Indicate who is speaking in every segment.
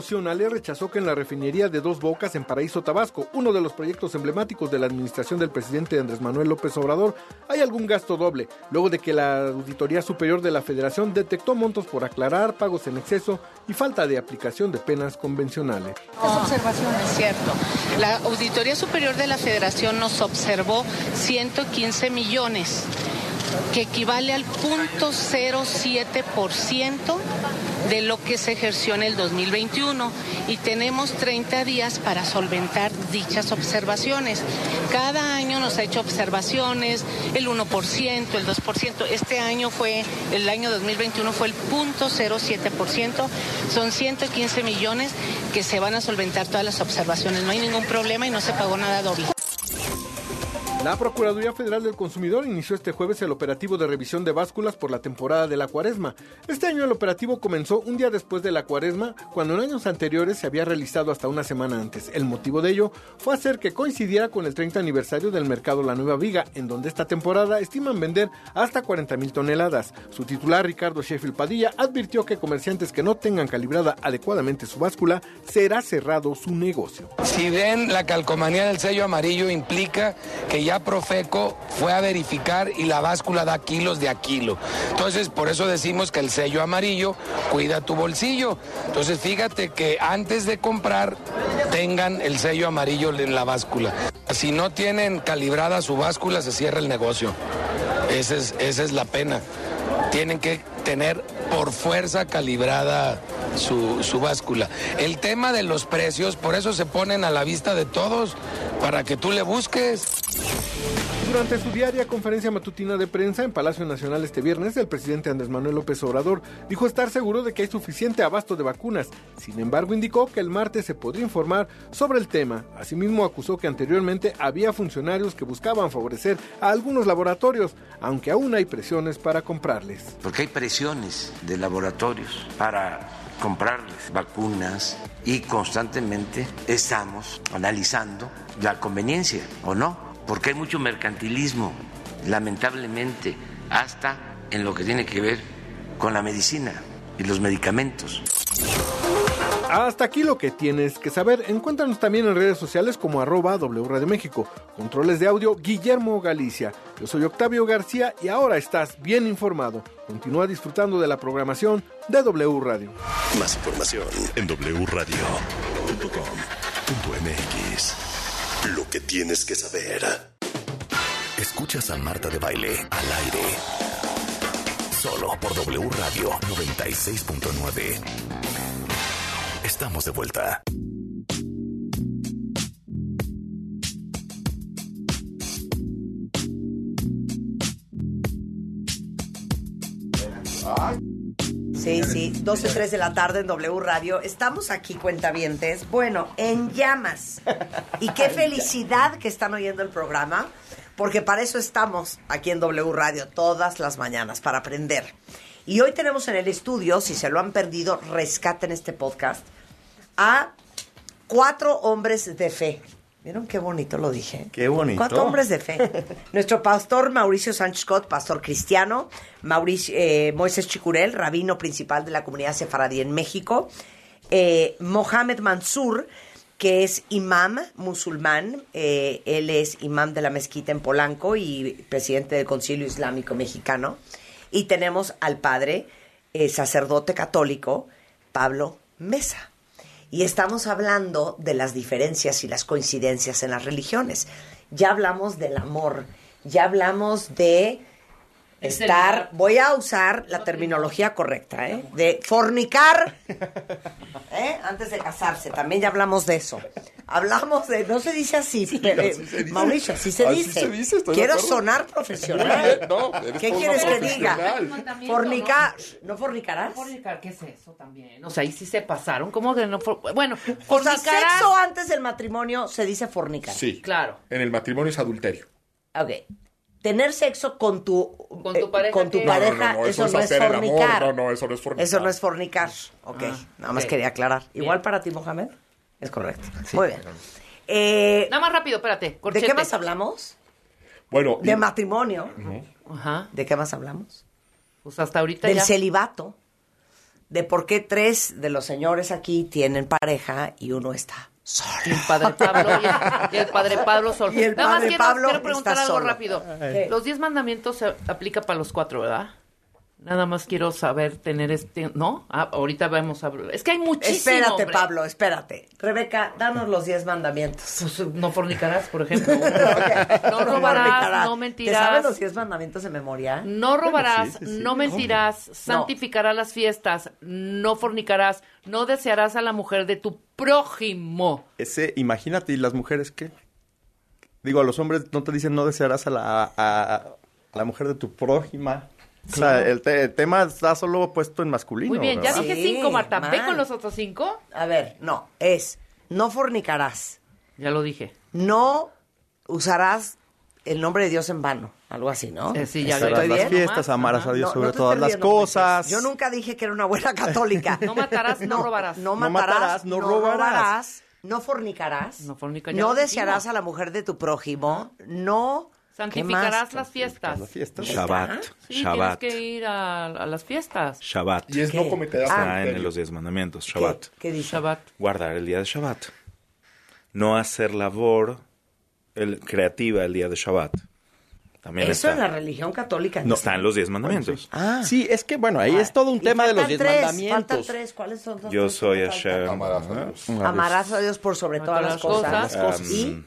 Speaker 1: Nacional rechazó que en la refinería de Dos Bocas en Paraíso Tabasco, uno de los proyectos emblemáticos de la administración del presidente Andrés Manuel López Obrador, hay algún gasto doble, luego de que la Auditoría Superior de la Federación detectó montos por aclarar, pagos en exceso y falta de aplicación de penas convencionales.
Speaker 2: Esa observación es cierto. La Auditoría Superior de la Federación nos observó 115 millones que equivale al 0.07% de lo que se ejerció en el 2021 y tenemos 30 días para solventar dichas observaciones. Cada año nos ha hecho observaciones, el 1%, el 2%. Este año fue, el año 2021 fue el 0.07%. Son 115 millones que se van a solventar todas las observaciones. No hay ningún problema y no se pagó nada doble.
Speaker 1: La Procuraduría Federal del Consumidor inició este jueves el operativo de revisión de básculas por la temporada de la cuaresma. Este año el operativo comenzó un día después de la cuaresma, cuando en años anteriores se había realizado hasta una semana antes. El motivo de ello fue hacer que coincidiera con el 30 aniversario del mercado La Nueva Viga, en donde esta temporada estiman vender hasta 40 mil toneladas. Su titular, Ricardo Sheffield Padilla, advirtió que comerciantes que no tengan calibrada adecuadamente su báscula, será cerrado su negocio.
Speaker 3: Si ven la calcomanía del sello amarillo implica que ya ya Profeco fue a verificar y la báscula da kilos de a kilo. Entonces, por eso decimos que el sello amarillo cuida tu bolsillo. Entonces, fíjate que antes de comprar tengan el sello amarillo en la báscula. Si no tienen calibrada su báscula, se cierra el negocio. Esa es, esa es la pena. Tienen que tener por fuerza calibrada su, su, báscula. El tema de los precios, por eso se ponen a la vista de todos, para que tú le busques.
Speaker 1: Durante su diaria conferencia matutina de prensa en Palacio Nacional este viernes, el presidente Andrés Manuel López Obrador dijo estar seguro de que hay suficiente abasto de vacunas. Sin embargo, indicó que el martes se podría informar sobre el tema. Asimismo, acusó que anteriormente había funcionarios que buscaban favorecer a algunos laboratorios, aunque aún hay presiones para comprarles.
Speaker 4: Porque hay presiones de laboratorios para comprarles vacunas y constantemente estamos analizando la conveniencia o no porque hay mucho mercantilismo, lamentablemente, hasta en lo que tiene que ver con la medicina y los medicamentos.
Speaker 1: Hasta aquí lo que tienes que saber. Encuéntranos también en redes sociales como arroba W Radio México. Controles de audio Guillermo Galicia. Yo soy Octavio García y ahora estás bien informado. Continúa disfrutando de la programación de W Radio.
Speaker 5: Más información en wradio.com.mx. Lo que tienes que saber. Escuchas a Marta de Baile al aire. Solo por W Radio 96.9. Estamos de vuelta.
Speaker 6: Sí, sí, 12, 3 de la tarde en W Radio. Estamos aquí, cuentavientes. Bueno, en llamas. Y qué felicidad que están oyendo el programa, porque para eso estamos aquí en W Radio todas las mañanas, para aprender. Y hoy tenemos en el estudio, si se lo han perdido, rescaten este podcast, a cuatro hombres de fe. ¿Vieron qué bonito lo dije?
Speaker 7: Qué bonito.
Speaker 6: Cuatro hombres de fe. Nuestro pastor Mauricio Sánchez Scott, pastor cristiano. Mauricio, eh, Moisés Chicurel, rabino principal de la comunidad sefaradí en México. Eh, Mohamed Mansur, que es imam musulmán. Eh, él es imam de la mezquita en Polanco y presidente del Concilio Islámico Mexicano. Y tenemos al padre, sacerdote católico, Pablo Mesa y estamos hablando de las diferencias y las coincidencias en las religiones. Ya hablamos del amor, ya hablamos de estar, voy a usar la terminología correcta, ¿eh? de fornicar ¿eh? antes de casarse, también ya hablamos de eso. Hablamos de, no se dice así, pero, eh, Mauricio, sí se dice. Quiero sonar profesional. ¿Qué quieres que diga? Fornicar, ¿no fornicarás?
Speaker 8: Fornicar, ¿qué es eso también? O sea, ahí sí se pasaron, ¿cómo que no? For... Bueno,
Speaker 6: o sea, sexo antes del matrimonio se dice fornicar.
Speaker 7: Sí.
Speaker 8: Claro.
Speaker 7: En el matrimonio es adulterio.
Speaker 6: Ok tener sexo con tu,
Speaker 8: con tu pareja,
Speaker 6: con tu pareja
Speaker 7: no, no,
Speaker 6: eso,
Speaker 7: eso,
Speaker 6: no es fornicar.
Speaker 7: No, no, eso no es fornicar.
Speaker 6: Eso no es fornicar. Ok,
Speaker 8: Ah,
Speaker 6: nada más quería aclarar. Igual para ti, Mohamed. Es correcto. Muy bien. Eh,
Speaker 8: Nada más rápido, espérate.
Speaker 6: ¿De qué más hablamos?
Speaker 7: Bueno,
Speaker 6: De
Speaker 7: y-
Speaker 6: matrimonio.
Speaker 8: Ajá.
Speaker 6: ¿De qué más hablamos?
Speaker 8: Pues hasta ahorita
Speaker 6: Del
Speaker 8: ya.
Speaker 6: celibato. de por qué tres de los señores aquí tienen pareja y uno está solo.
Speaker 8: Y el padre Pablo y el, y el padre Pablo solo.
Speaker 6: Y el
Speaker 8: Nada más
Speaker 6: padre
Speaker 8: quiero,
Speaker 6: Pablo
Speaker 8: quiero preguntar
Speaker 6: está
Speaker 8: algo
Speaker 6: solo.
Speaker 8: rápido.
Speaker 6: ¿Qué?
Speaker 8: Los diez mandamientos se aplica para los cuatro, ¿verdad? Nada más quiero saber tener este, ¿no? Ah, ahorita vamos a hablar. Es que hay muchísimo.
Speaker 6: Espérate,
Speaker 8: hombre.
Speaker 6: Pablo, espérate. Rebeca, danos los diez mandamientos.
Speaker 8: Pues, no fornicarás, por ejemplo. no
Speaker 6: No
Speaker 8: robarás,
Speaker 6: fornicarás.
Speaker 8: no
Speaker 6: ¿Te
Speaker 8: mentirás.
Speaker 6: sabes los diez mandamientos de memoria?
Speaker 8: No robarás,
Speaker 7: sí, sí, sí.
Speaker 8: no mentirás, santificarás las fiestas, no fornicarás, no desearás a la mujer de tu prójimo.
Speaker 9: Ese, imagínate, ¿y las mujeres qué? Digo, a los hombres no te dicen no desearás a la, a, a la mujer de tu prójima. O sea, el, te- el tema está solo puesto en masculino.
Speaker 8: Muy bien, ya dije
Speaker 6: Sí,
Speaker 8: cinco, Marta. Ve con los otros cinco.
Speaker 6: A ver, no, es no fornicarás,
Speaker 8: Ya lo dije.
Speaker 6: no usarás el nombre de Dios en vano, algo así, ¿no?
Speaker 8: Eh, sí, ya
Speaker 9: Estarás
Speaker 8: lo
Speaker 6: ¿Estoy
Speaker 9: las
Speaker 6: bien?
Speaker 9: fiestas, amarás a Dios
Speaker 6: No,
Speaker 9: sobre
Speaker 6: no
Speaker 9: todas las cosas.
Speaker 6: Yo nunca dije que era una buena católica.
Speaker 8: No matarás, no robarás.
Speaker 6: No
Speaker 9: No
Speaker 6: matarás,
Speaker 9: no
Speaker 6: no
Speaker 9: robarás.
Speaker 6: robarás, no fornicarás,
Speaker 8: No fornica- ya
Speaker 6: no desearás a la mujer de tu prójimo, no... ¿qué
Speaker 8: Santificarás las fiestas.
Speaker 9: Las fiestas.
Speaker 10: Shabbat.
Speaker 8: Sí,
Speaker 10: Shabbat.
Speaker 8: tienes que ir a, a las fiestas.
Speaker 10: Shabbat.
Speaker 7: Y es
Speaker 6: ¿Qué?
Speaker 7: no cometerás
Speaker 6: Ah.
Speaker 10: Está en los diez mandamientos.
Speaker 6: ¿Qué,
Speaker 10: Shabbat.
Speaker 6: ¿Qué dice?
Speaker 8: Shabbat.
Speaker 10: Guardar el día de Shabbat. No hacer labor el, creativa el día de Shabbat. También
Speaker 6: Eso
Speaker 10: está.
Speaker 6: en la religión católica
Speaker 10: No, está en los diez mandamientos.
Speaker 6: Ah.
Speaker 9: Sí, es que bueno, ahí es todo un
Speaker 6: Y
Speaker 9: tema de los diez
Speaker 6: tres,
Speaker 9: mandamientos.
Speaker 6: Faltan tres, ¿cuáles son los
Speaker 10: Yo soy? Hashem.
Speaker 7: Amarás a Dios.
Speaker 6: Amarás a Dios por sobre todas las cosas.
Speaker 8: cosas.
Speaker 6: y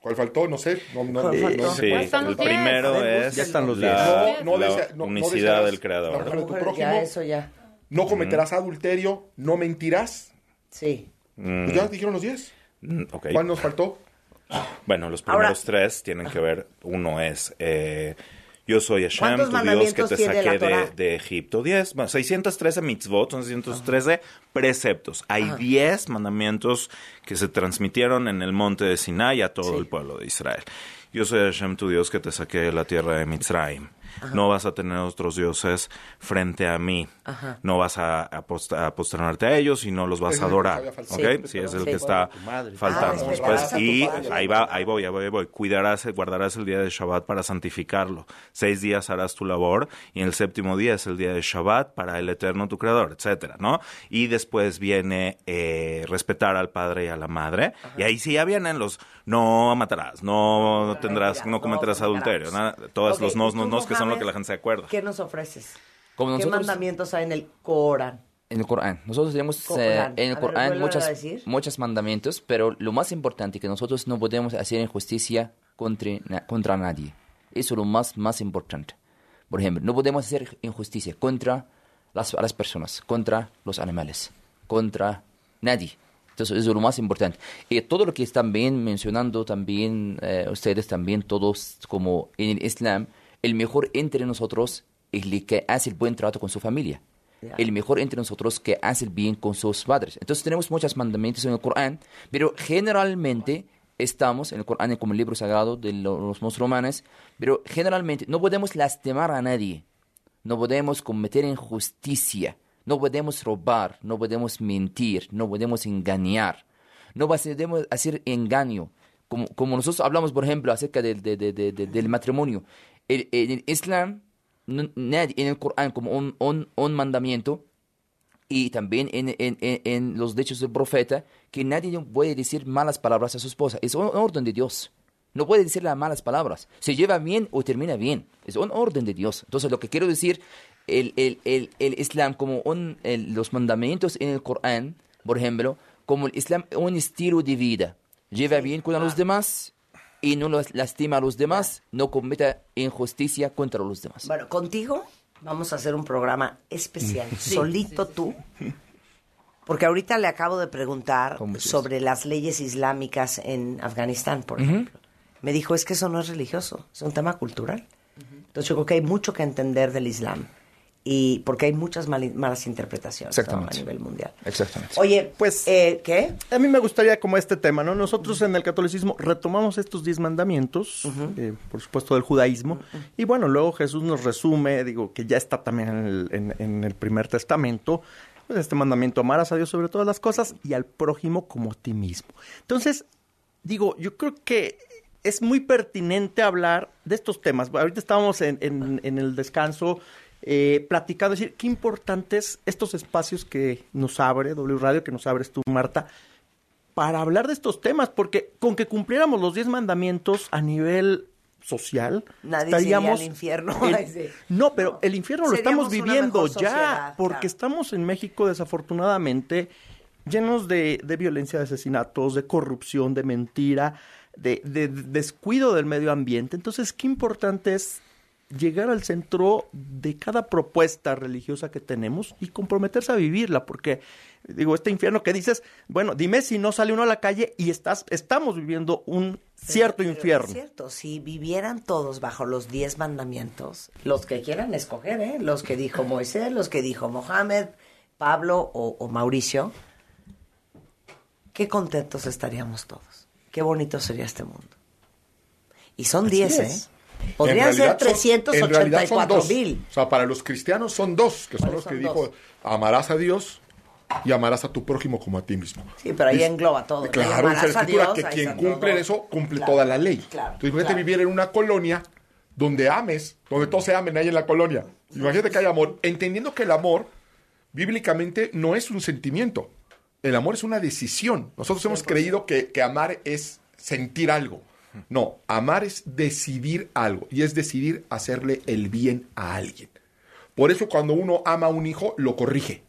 Speaker 7: ¿Cuál faltó? No sé. No, no,
Speaker 6: ¿Cuál
Speaker 7: no,
Speaker 10: Sí, el primero
Speaker 6: ver,
Speaker 10: es
Speaker 9: Ya están los
Speaker 10: la,
Speaker 7: diez. No, no
Speaker 10: la
Speaker 7: desea- no- no
Speaker 10: unicidad del
Speaker 7: la
Speaker 10: Creador.
Speaker 7: mujer de tu prójimo.
Speaker 6: ya eso ya.
Speaker 7: No cometerás adulterio, no mentirás.
Speaker 6: Sí.
Speaker 7: Pues ya dijeron los 10.
Speaker 10: Mm, ok.
Speaker 7: ¿Cuál nos faltó?
Speaker 10: Bueno, los
Speaker 6: Ahora-
Speaker 10: primeros tres tienen que ver. Uno es eh, Yo soy Hashem,
Speaker 6: ¿Cuántos
Speaker 10: tu Dios que te saqué de, Egipto. 10, bueno, 613 mitzvot, son 613 preceptos. Hay 10 mandamientos que se transmitieron en el monte de Sinai a todo
Speaker 6: Sí.
Speaker 10: el pueblo de Israel. Yo soy Hashem, tu Dios que te saqué de la tierra de Mitzrayim. No vas a tener otros dioses frente a mí.
Speaker 6: Ajá.
Speaker 10: No vas a, a post- a posternarte a ellos y no los vas a adorar. ¿ok?
Speaker 6: Sí.
Speaker 10: Sí, es el
Speaker 6: Sí.
Speaker 10: que está faltando.
Speaker 6: Ah,
Speaker 10: y ahí va, ahí voy, ahí voy, ahí voy. Cuidarás, guardarás el día de Shabbat para santificarlo. Seis días harás tu labor y en el séptimo día es el día de Shabbat para el Eterno tu Creador, etcétera, ¿no? Y después viene eh, respetar al padre y a la madre. Y ahí sí ya vienen los no matarás, no tendrás,
Speaker 6: mentira,
Speaker 10: no
Speaker 6: no
Speaker 10: cometerás
Speaker 6: fornicarás.
Speaker 10: adulterio, nada, todos
Speaker 6: Ok,
Speaker 10: los
Speaker 6: ¿y
Speaker 10: nos, nos, nos, que son lo que la gente se acuerda.
Speaker 6: ¿Qué nos ofreces?
Speaker 11: Como
Speaker 6: ¿Qué
Speaker 11: nosotros
Speaker 6: mandamientos hay en el Corán?
Speaker 11: en el Corán, nosotros tenemos eh, en
Speaker 6: A
Speaker 11: el
Speaker 6: ver,
Speaker 11: Corán
Speaker 6: a
Speaker 11: muchas, muchos mandamientos, pero lo más importante es que nosotros no podemos hacer injusticia contra, contra nadie. Eso es lo más, más importante. Por ejemplo, no podemos hacer injusticia contra las, a las personas, contra los animales, contra nadie. Entonces, eso es lo más importante. Y todo lo que están bien mencionando también, eh, ustedes también, todos como en el Islam, el mejor entre nosotros es el que hace el buen trato con su familia. El mejor entre nosotros que hace el bien con sus padres. Entonces tenemos muchos mandamientos en el Corán, pero generalmente estamos en el Corán como el libro sagrado de lo- los musulmanes, pero generalmente no podemos lastimar a nadie, no podemos cometer injusticia, no podemos robar, no podemos mentir, no podemos engañar, no podemos hacer engaño. Como, como nosotros hablamos, por ejemplo, acerca del, de- de- de- de- del matrimonio. El- en el Islam, no- nadie, en el Corán como un, un, un mandamiento, y también en, en, en, los dichos del profeta, que nadie puede decir malas palabras a su esposa. Es un orden de Dios. No puede decir las malas palabras. Se lleva bien o termina bien. Es un orden de Dios. Entonces, lo que quiero decir, el, el, el, el Islam como un, el- los mandamientos en el Corán, por ejemplo, como el Islam un estilo de vida. Lleva bien con a los demás y no los lastima a los demás, no cometa injusticia contra los demás.
Speaker 6: Bueno, contigo vamos a hacer un programa especial, solito tú. Porque ahorita le acabo de preguntar sobre las leyes islámicas en Afganistán, por ejemplo. Me dijo, es que eso no es religioso, es un tema cultural. Entonces yo creo que hay mucho que entender del Islam. Y porque hay muchas malas interpretaciones ¿no? a
Speaker 11: Exactamente.
Speaker 6: nivel mundial.
Speaker 11: Exactamente.
Speaker 6: Oye,
Speaker 9: Pues-
Speaker 6: eh, ¿qué?
Speaker 9: A mí me gustaría como este tema, ¿no? Nosotros en el catolicismo retomamos estos diez mandamientos, eh, por supuesto del judaísmo, y bueno, luego Jesús nos resume, digo, que ya está también en el, en- en el primer testamento, pues este mandamiento, amarás a Dios sobre todas las cosas y al prójimo como a ti mismo. Entonces, digo, yo creo que es muy pertinente hablar de estos temas. Ahorita estábamos en, en- en el descanso eh, platicando, es decir, qué importantes estos espacios que nos abre W Radio, que nos abres tú, Marta, para hablar de estos temas, porque con que cumpliéramos los diez mandamientos a nivel social,
Speaker 6: Nadie iría al infierno.
Speaker 9: el- no, pero el infierno lo estamos viviendo ya,
Speaker 6: sociedad,
Speaker 9: porque
Speaker 6: claro.
Speaker 9: estamos en México desafortunadamente llenos de, de violencia, de asesinatos, de corrupción, de mentira, de, de- de descuido del medio ambiente. Entonces, qué importante es llegar al centro de cada propuesta religiosa que tenemos y comprometerse a vivirla, porque digo, este infierno que dices, bueno, dime si no sale uno a la calle y estás, estamos viviendo un cierto
Speaker 6: Pero
Speaker 9: infierno.
Speaker 6: Es cierto, si vivieran todos bajo los diez mandamientos, los que quieran escoger, ¿eh? los que dijo Moisés, los que dijo Mohamed, Pablo o, o Mauricio, qué contentos estaríamos todos. Qué bonito sería este mundo. Y son diez. ¿eh? Podrían ser
Speaker 7: realidad son- en realidad son
Speaker 6: 384
Speaker 7: dos.
Speaker 6: mil.
Speaker 7: O sea, para los cristianos son dos, que son
Speaker 6: ¿Cuáles
Speaker 7: los que dijo, amarás a Dios y amarás a tu prójimo como a ti mismo.
Speaker 6: Sí, pero ahí
Speaker 7: Dice-
Speaker 6: engloba todo.
Speaker 7: Claro, dice la escritura
Speaker 6: Dios,
Speaker 7: que quien cumple eso cumple
Speaker 6: Claro,
Speaker 7: toda la ley.
Speaker 6: claro,
Speaker 7: Entonces, imagínate
Speaker 6: claro.
Speaker 7: vivir en una colonia donde ames, donde todos se amen ahí en la colonia. Imagínate que hay amor, entendiendo que el amor bíblicamente no es un sentimiento. El amor es una decisión. Nosotros hemos creído que, que amar es sentir algo. No, amar es decidir algo y es decidir hacerle el bien a alguien. Por eso cuando uno ama a un hijo, lo corrige.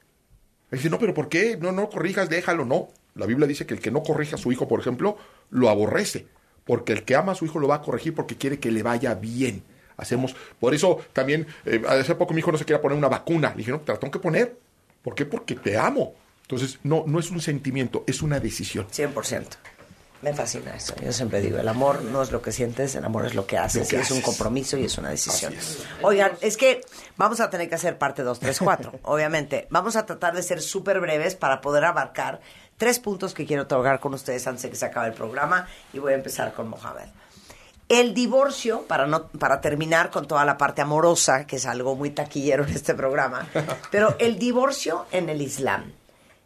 Speaker 7: Dice, no, pero ¿por qué? No, no corrijas, déjalo. No. La Biblia dice que el que no corrige a su hijo, por ejemplo, lo aborrece. Porque el que ama a su hijo lo va a corregir porque quiere que le vaya bien. Hacemos, por eso también, eh, hace poco mi hijo no se quería poner una vacuna. Le dije, no, te la tengo que poner. ¿Por qué? Porque te amo. Entonces, no, no es un sentimiento, es una decisión.
Speaker 6: 100%. Me fascina eso. Yo siempre digo, el amor no es lo que sientes, el amor es lo que haces.
Speaker 7: Lo que
Speaker 6: y es un compromiso y es una decisión.
Speaker 7: Es.
Speaker 6: Oigan, es que vamos a tener que hacer parte 2, 3, 4, obviamente. Vamos a tratar de ser súper breves para poder abarcar tres puntos que quiero otorgar con ustedes antes de que se acabe el programa. Y voy a empezar con Mohamed. El divorcio, para, no, para terminar con toda la parte amorosa, que es algo muy taquillero en este programa, pero el divorcio en el Islam,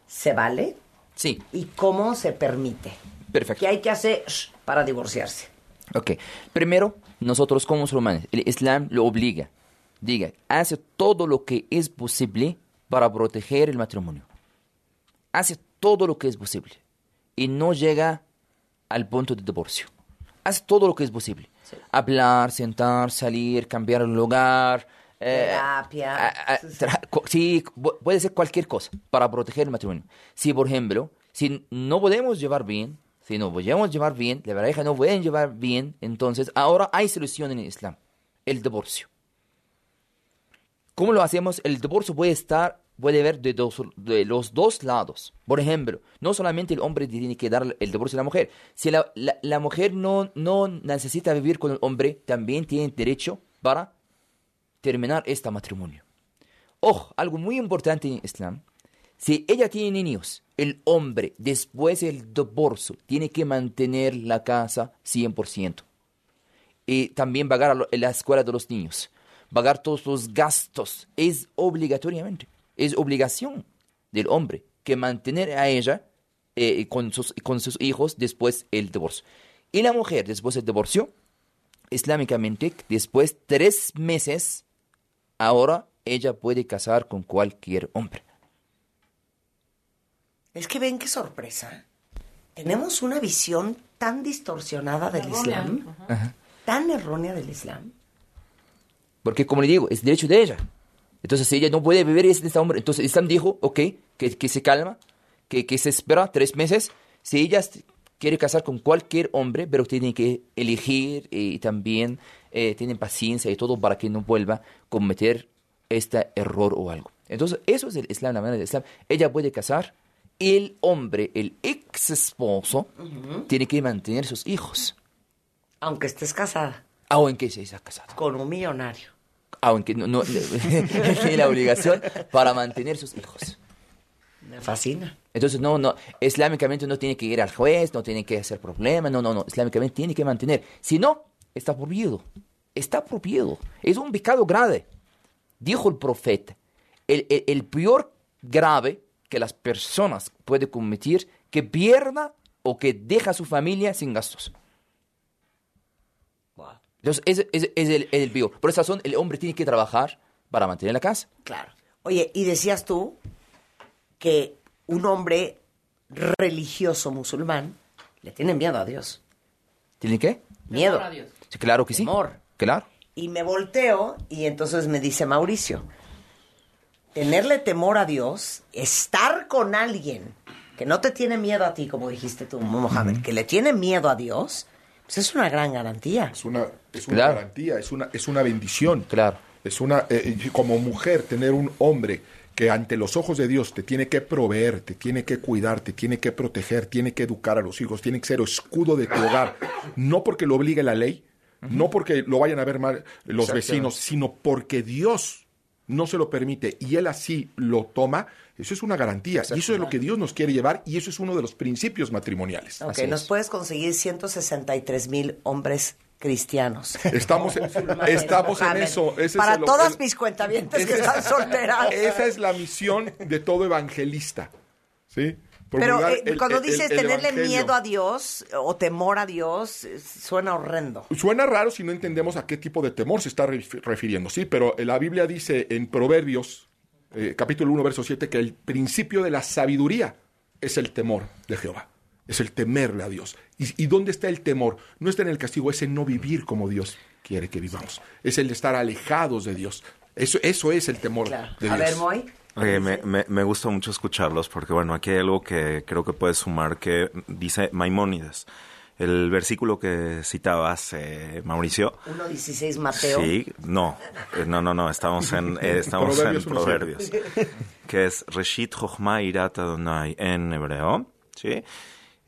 Speaker 6: ¿se vale?
Speaker 11: Sí,
Speaker 6: ¿Y cómo se permite?
Speaker 11: Perfecto.
Speaker 6: ¿Qué hay que hacer para divorciarse?
Speaker 11: Ok. Primero, nosotros como musulmanes, el Islam lo obliga. Diga, hace todo lo que es posible para proteger el matrimonio. Hace todo lo que es posible. Y no llega al punto de divorcio. Hace todo lo que es posible. Hablar, sentar, salir, cambiar el lugar. eh,
Speaker 6: Terapia.
Speaker 11: a- a- sí, pu- puede ser cualquier cosa para proteger el matrimonio. Si, por ejemplo, si no podemos llevar bien, si no podemos llevar bien, la pareja no pueden llevar bien, entonces ahora hay solución en el Islam, el divorcio. ¿Cómo lo hacemos? El divorcio puede estar, puede ver de, los dos lados. Por ejemplo, no solamente el hombre tiene que dar el divorcio a la mujer. Si la mujer no, no necesita vivir con el hombre, también tiene derecho para terminar este matrimonio. Ojo, algo muy importante en Islam. Si ella tiene niños, el hombre después del divorcio tiene que mantener la casa 100%. Y también pagar la escuela de los niños. Pagar todos los gastos. Es obligatoriamente. Es obligación del hombre que mantener a ella eh, con, sus, hijos después del divorcio. Y la mujer después del divorcio, islámicamente, después de tres meses, ahora ella puede casar con cualquier hombre.
Speaker 6: Es que ven qué sorpresa. Tenemos una visión tan distorsionada del Islam, tan errónea del Islam.
Speaker 11: Porque, como le digo, es derecho de ella. Entonces, si ella no puede vivir este este hombre, entonces Islam dijo, ok, que, que se calma, que, que se espera tres meses. Si ella quiere casar con cualquier hombre, pero tiene que elegir y también eh, tiene paciencia y todo para que no vuelva a cometer este error o algo. Entonces, eso es el Islam, la manera del Islam. Ella puede casar, el hombre, el ex esposo, tiene que mantener sus hijos,
Speaker 6: Aunque estés casada
Speaker 11: aunque se haya casado.
Speaker 6: con un millonario.
Speaker 11: aunque no, no tiene la obligación para mantener sus hijos.
Speaker 6: Me fascina.
Speaker 11: Entonces, no, no, islámicamente no tiene que ir al juez, no tiene que hacer problema, no, no, no, islámicamente tiene que mantener. Si no, está prohibido, está prohibido, es un pecado grave. Dijo el profeta, el, el, el peor grave que las personas pueden cometer, que pierda o que deja a su familia sin gastos. Entonces, ese, ese es el, el peor. Por esa razón, el hombre tiene que trabajar para mantener la casa.
Speaker 6: Claro. Oye, y decías tú que un hombre religioso musulmán le tiene miedo a Dios.
Speaker 11: ¿Tiene qué?
Speaker 6: Miedo.
Speaker 11: Sí, claro que sí.
Speaker 6: Temor.
Speaker 11: Claro.
Speaker 6: Y me volteo y entonces me dice Mauricio, tenerle temor a Dios, estar con alguien que no te tiene miedo a ti, como dijiste tú, Mohamed, que le tiene miedo a Dios, pues es una gran garantía.
Speaker 7: Es una, es una
Speaker 11: Claro.
Speaker 7: garantía, es una, es una bendición.
Speaker 11: Claro.
Speaker 7: Es una, eh, y como mujer, tener un hombre que ante los ojos de Dios te tiene que proveer, te tiene que cuidar, te tiene que proteger, tiene que educar a los hijos, tiene que ser escudo de tu hogar, no porque lo obligue la ley, no porque lo vayan a ver mal los vecinos, sino porque Dios no se lo permite y él así lo toma, eso es una garantía. Y eso es lo que Dios nos quiere llevar y eso es uno de los principios matrimoniales.
Speaker 6: Ok, nos puedes conseguir 163 mil hombres cristianos.
Speaker 7: Estamos, estamos en eso. Ese es
Speaker 6: Para
Speaker 7: el-
Speaker 6: todas
Speaker 7: el-
Speaker 6: mis cuentavientes que están solteras.
Speaker 7: Esa es la misión de todo evangelista. ¿Sí?
Speaker 6: Pero eh, cuando
Speaker 7: el-
Speaker 6: dices
Speaker 7: el
Speaker 6: tenerle
Speaker 7: evangelio.
Speaker 6: miedo a Dios o temor a Dios, eh, suena horrendo.
Speaker 7: Suena raro si no entendemos a qué tipo de temor se está ref- refiriendo, sí, pero la Biblia dice en Proverbios, eh, capítulo 1, verso 7, que el principio de la sabiduría es el temor de Jehová, es el temerle a Dios. ¿Y, y dónde está el temor? No está en el castigo, es en no vivir como Dios quiere que vivamos, es el de estar alejados de Dios. Eso, eso es el temor de
Speaker 6: A ver, Moy.
Speaker 10: Oye, me, me, me gusta mucho escucharlos porque, bueno, aquí hay algo que creo que puedes sumar que dice Maimónides. El versículo que citabas, eh, Mauricio.
Speaker 6: 1.16 Mateo.
Speaker 10: Sí, no, eh, no, no, no, estamos en, eh, estamos
Speaker 7: Proverbios
Speaker 10: en Proverbios, que es Reshit Chochma Irat Adonai en hebreo, ¿sí?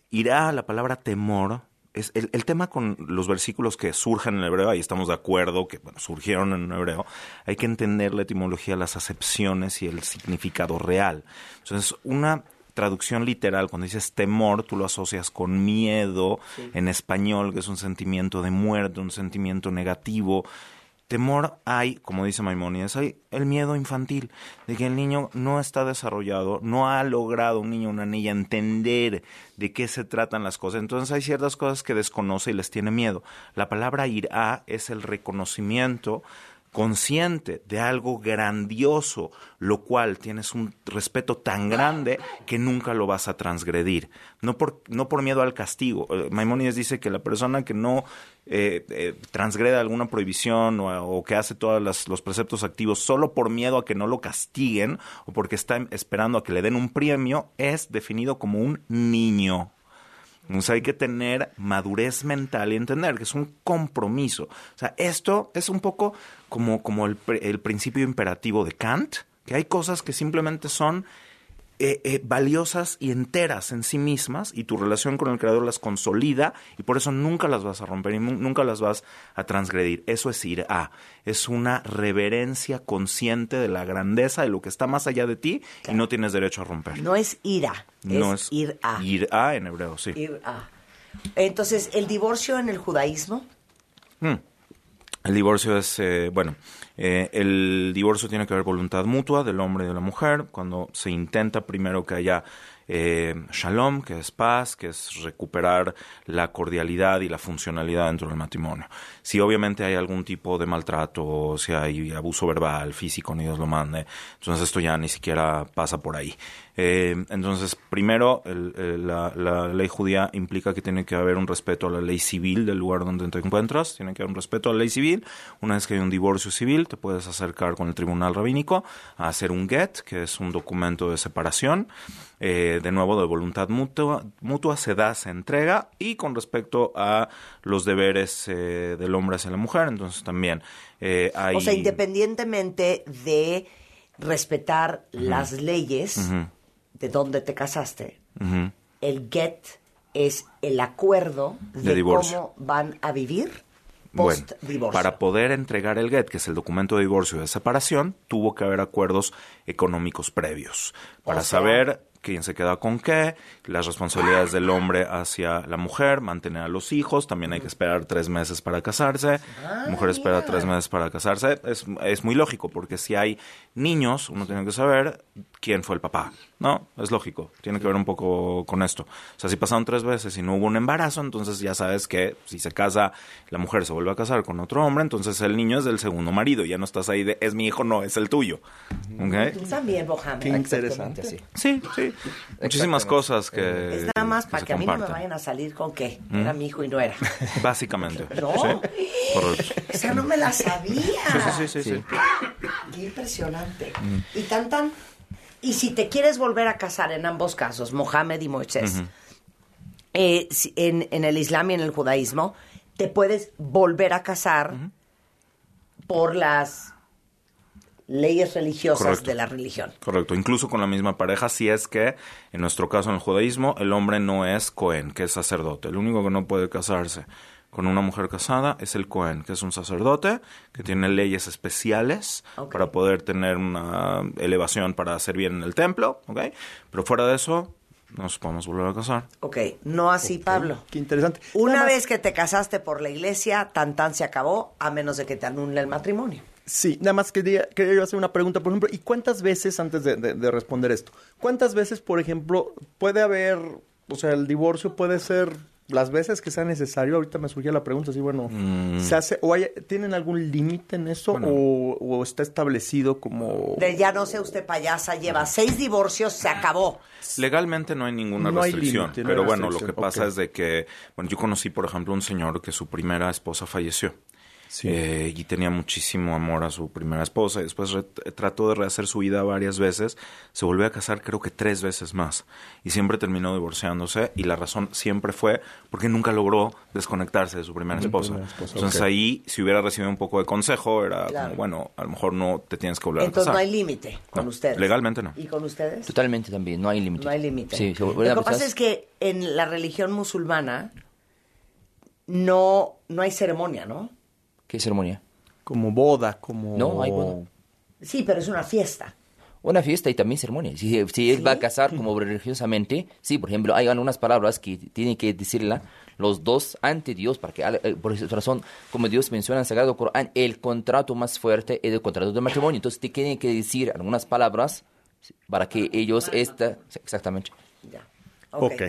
Speaker 10: Irá, la palabra temor, es el, el tema con los versículos que surgen en hebreo, ahí estamos de acuerdo, que bueno, surgieron en hebreo, hay que entender la etimología, las acepciones y el significado real. Entonces, una traducción literal, cuando dices temor, tú lo asocias con miedo en español, que es un sentimiento de muerte, un sentimiento negativo. Temor hay, como dice Maimónides, hay el miedo infantil, de que el niño no está desarrollado, no ha logrado un niño una niña entender de qué se tratan las cosas. Entonces hay ciertas cosas que desconoce y les tiene miedo. La palabra irá es el reconocimiento consciente de algo grandioso, lo cual tienes un respeto tan grande que nunca lo vas a transgredir. No por, no por miedo al castigo. Eh, Maimónides dice que la persona que no eh, eh, transgrede alguna prohibición o, o que hace todos los preceptos activos solo por miedo a que no lo castiguen o porque está esperando a que le den un premio, es definido como un niño. Hay que tener madurez mental y entender que es un compromiso. O sea, esto es un poco como, como el, el principio imperativo de Kant, que hay cosas que simplemente son eh, eh, valiosas y enteras en sí mismas y tu relación con el creador las consolida y por eso nunca las vas a romper y nu- nunca las vas a transgredir. Eso es ir a, es una reverencia consciente de la grandeza de lo que está más allá de ti y no tienes derecho a romper.
Speaker 6: No es ira,
Speaker 10: No
Speaker 6: es, ir a.
Speaker 10: Ir a en hebreo, sí.
Speaker 6: Ir a. Entonces, el divorcio en el judaísmo,
Speaker 10: Mm. El divorcio es, eh, bueno, eh, el divorcio tiene que haber voluntad mutua del hombre y de la mujer. Cuando se intenta primero que haya eh, shalom, que es paz, que es recuperar la cordialidad y la funcionalidad dentro del matrimonio. Si obviamente hay algún tipo de maltrato, si hay abuso verbal, físico, ni Dios lo mande, entonces esto ya ni siquiera pasa por ahí. Eh, entonces, primero, el- el- la, la ley judía implica que tiene que haber un respeto a la ley civil del lugar donde te encuentras, tiene que haber un respeto a la ley civil. Una vez que hay un divorcio civil, te puedes acercar con el tribunal rabínico a hacer un get, que es un documento de separación. Eh, de nuevo, de voluntad mutua, mutua se da, se entrega. Y con respecto a los deberes eh, del hombre hacia la mujer, entonces también eh, hay...
Speaker 6: o sea, independientemente de respetar las leyes de donde te casaste, el get es el acuerdo de, cómo van a vivir post divorcio.
Speaker 10: para poder entregar el GET, que es el documento de divorcio y de separación, tuvo que haber acuerdos económicos previos. Para
Speaker 6: sea-
Speaker 10: saber quién se queda con qué, las responsabilidades del hombre hacia la mujer, mantener a los hijos, también hay que esperar tres meses para casarse, la mujer espera tres meses para casarse, es, es muy lógico, porque si hay niños, uno tiene que saber quién fue el papá, ¿no? Es lógico, tiene que ver un poco con esto. O sea, si pasaron tres veces y no hubo un embarazo, entonces ya sabes que si se casa, la mujer se vuelve a casar con otro hombre, entonces el niño es del segundo marido, ya no estás ahí de, es mi hijo, no, es el tuyo. ¿Ok?
Speaker 6: Tú también, Mohamed.
Speaker 9: Qué interesante.
Speaker 11: Sí.
Speaker 10: Sí, sí. Muchísimas cosas que.
Speaker 6: Es nada más
Speaker 10: que
Speaker 6: para que a mí no me vayan a salir con que era mi hijo y no era.
Speaker 10: Básicamente.
Speaker 6: No.
Speaker 10: Sí, correcto.
Speaker 6: Esa no me la sabía.
Speaker 10: Sí, sí, sí, sí.
Speaker 6: Qué impresionante. Y tan tan. Y si te quieres volver a casar en ambos casos, Mohamed y Moisés, eh, en, en el Islam y en el judaísmo, te puedes volver a casar por las leyes religiosas
Speaker 10: Correcto.
Speaker 6: de la religión.
Speaker 10: Correcto, incluso con la misma pareja, si es que, en nuestro caso en el judaísmo, el hombre no es Cohen, que es sacerdote. El único que no puede casarse con una mujer casada es el Cohen, que es un sacerdote que tiene leyes especiales para poder tener una elevación para servir en el templo, ¿ok? Pero fuera de eso, nos podemos volver a casar.
Speaker 6: Ok, no así, Pablo.
Speaker 9: Qué interesante.
Speaker 6: Una
Speaker 9: Nada más-
Speaker 6: vez que te casaste por la iglesia, tan tan se acabó, a menos de que te anule el matrimonio.
Speaker 9: Sí, nada más quería, quería yo hacer una pregunta, por ejemplo, ¿y cuántas veces, antes de, de- de responder esto, cuántas veces, por ejemplo, puede haber, o sea, el divorcio puede ser las veces que sea necesario? Ahorita me surgía la pregunta, así, bueno, ¿se hace, o hay, ¿tienen algún límite en eso o, o está establecido como...
Speaker 6: De ya no sé usted payasa, lleva seis divorcios, se acabó.
Speaker 10: Legalmente no hay ninguna
Speaker 9: No hay
Speaker 10: restricción,
Speaker 9: límite, no hay
Speaker 10: pero bueno, lo que pasa es de que, bueno, yo conocí, por ejemplo, un señor que su primera esposa falleció.
Speaker 9: Sí.
Speaker 10: Eh, y tenía muchísimo amor a su primera esposa y después trató de rehacer su vida varias veces, se volvió a casar creo que tres veces más y siempre terminó divorciándose y la razón siempre fue porque nunca logró desconectarse de su primera esposa.
Speaker 9: primera esposa,
Speaker 10: Entonces ahí, si hubiera recibido un poco de consejo, era
Speaker 6: Claro.
Speaker 10: como, bueno, a lo mejor no te tienes que volver
Speaker 6: Entonces
Speaker 10: a
Speaker 6: no
Speaker 10: casar.
Speaker 6: hay límite con
Speaker 10: No,
Speaker 6: ustedes.
Speaker 10: legalmente no.
Speaker 6: ¿Y con ustedes?
Speaker 11: Totalmente también, no hay límite.
Speaker 6: No hay límite.
Speaker 11: Sí, se
Speaker 6: Lo que pasa es que en la religión musulmana no, no hay ceremonia, ¿no?
Speaker 11: ¿Qué ceremonia?
Speaker 9: Como boda, como...
Speaker 11: No, hay boda.
Speaker 6: Sí, pero es una fiesta.
Speaker 11: Una fiesta y también ceremonia. Si, si él va a casar como religiosamente, sí, por ejemplo, hay algunas palabras que tienen que decirla los dos ante Dios, para que, eh, por esa razón, como Dios menciona en el Sagrado Corán, el contrato más fuerte es el contrato de matrimonio. Entonces, te tienen que decir algunas palabras para que ellos, esta, exactamente.
Speaker 6: Ya.
Speaker 9: Ok.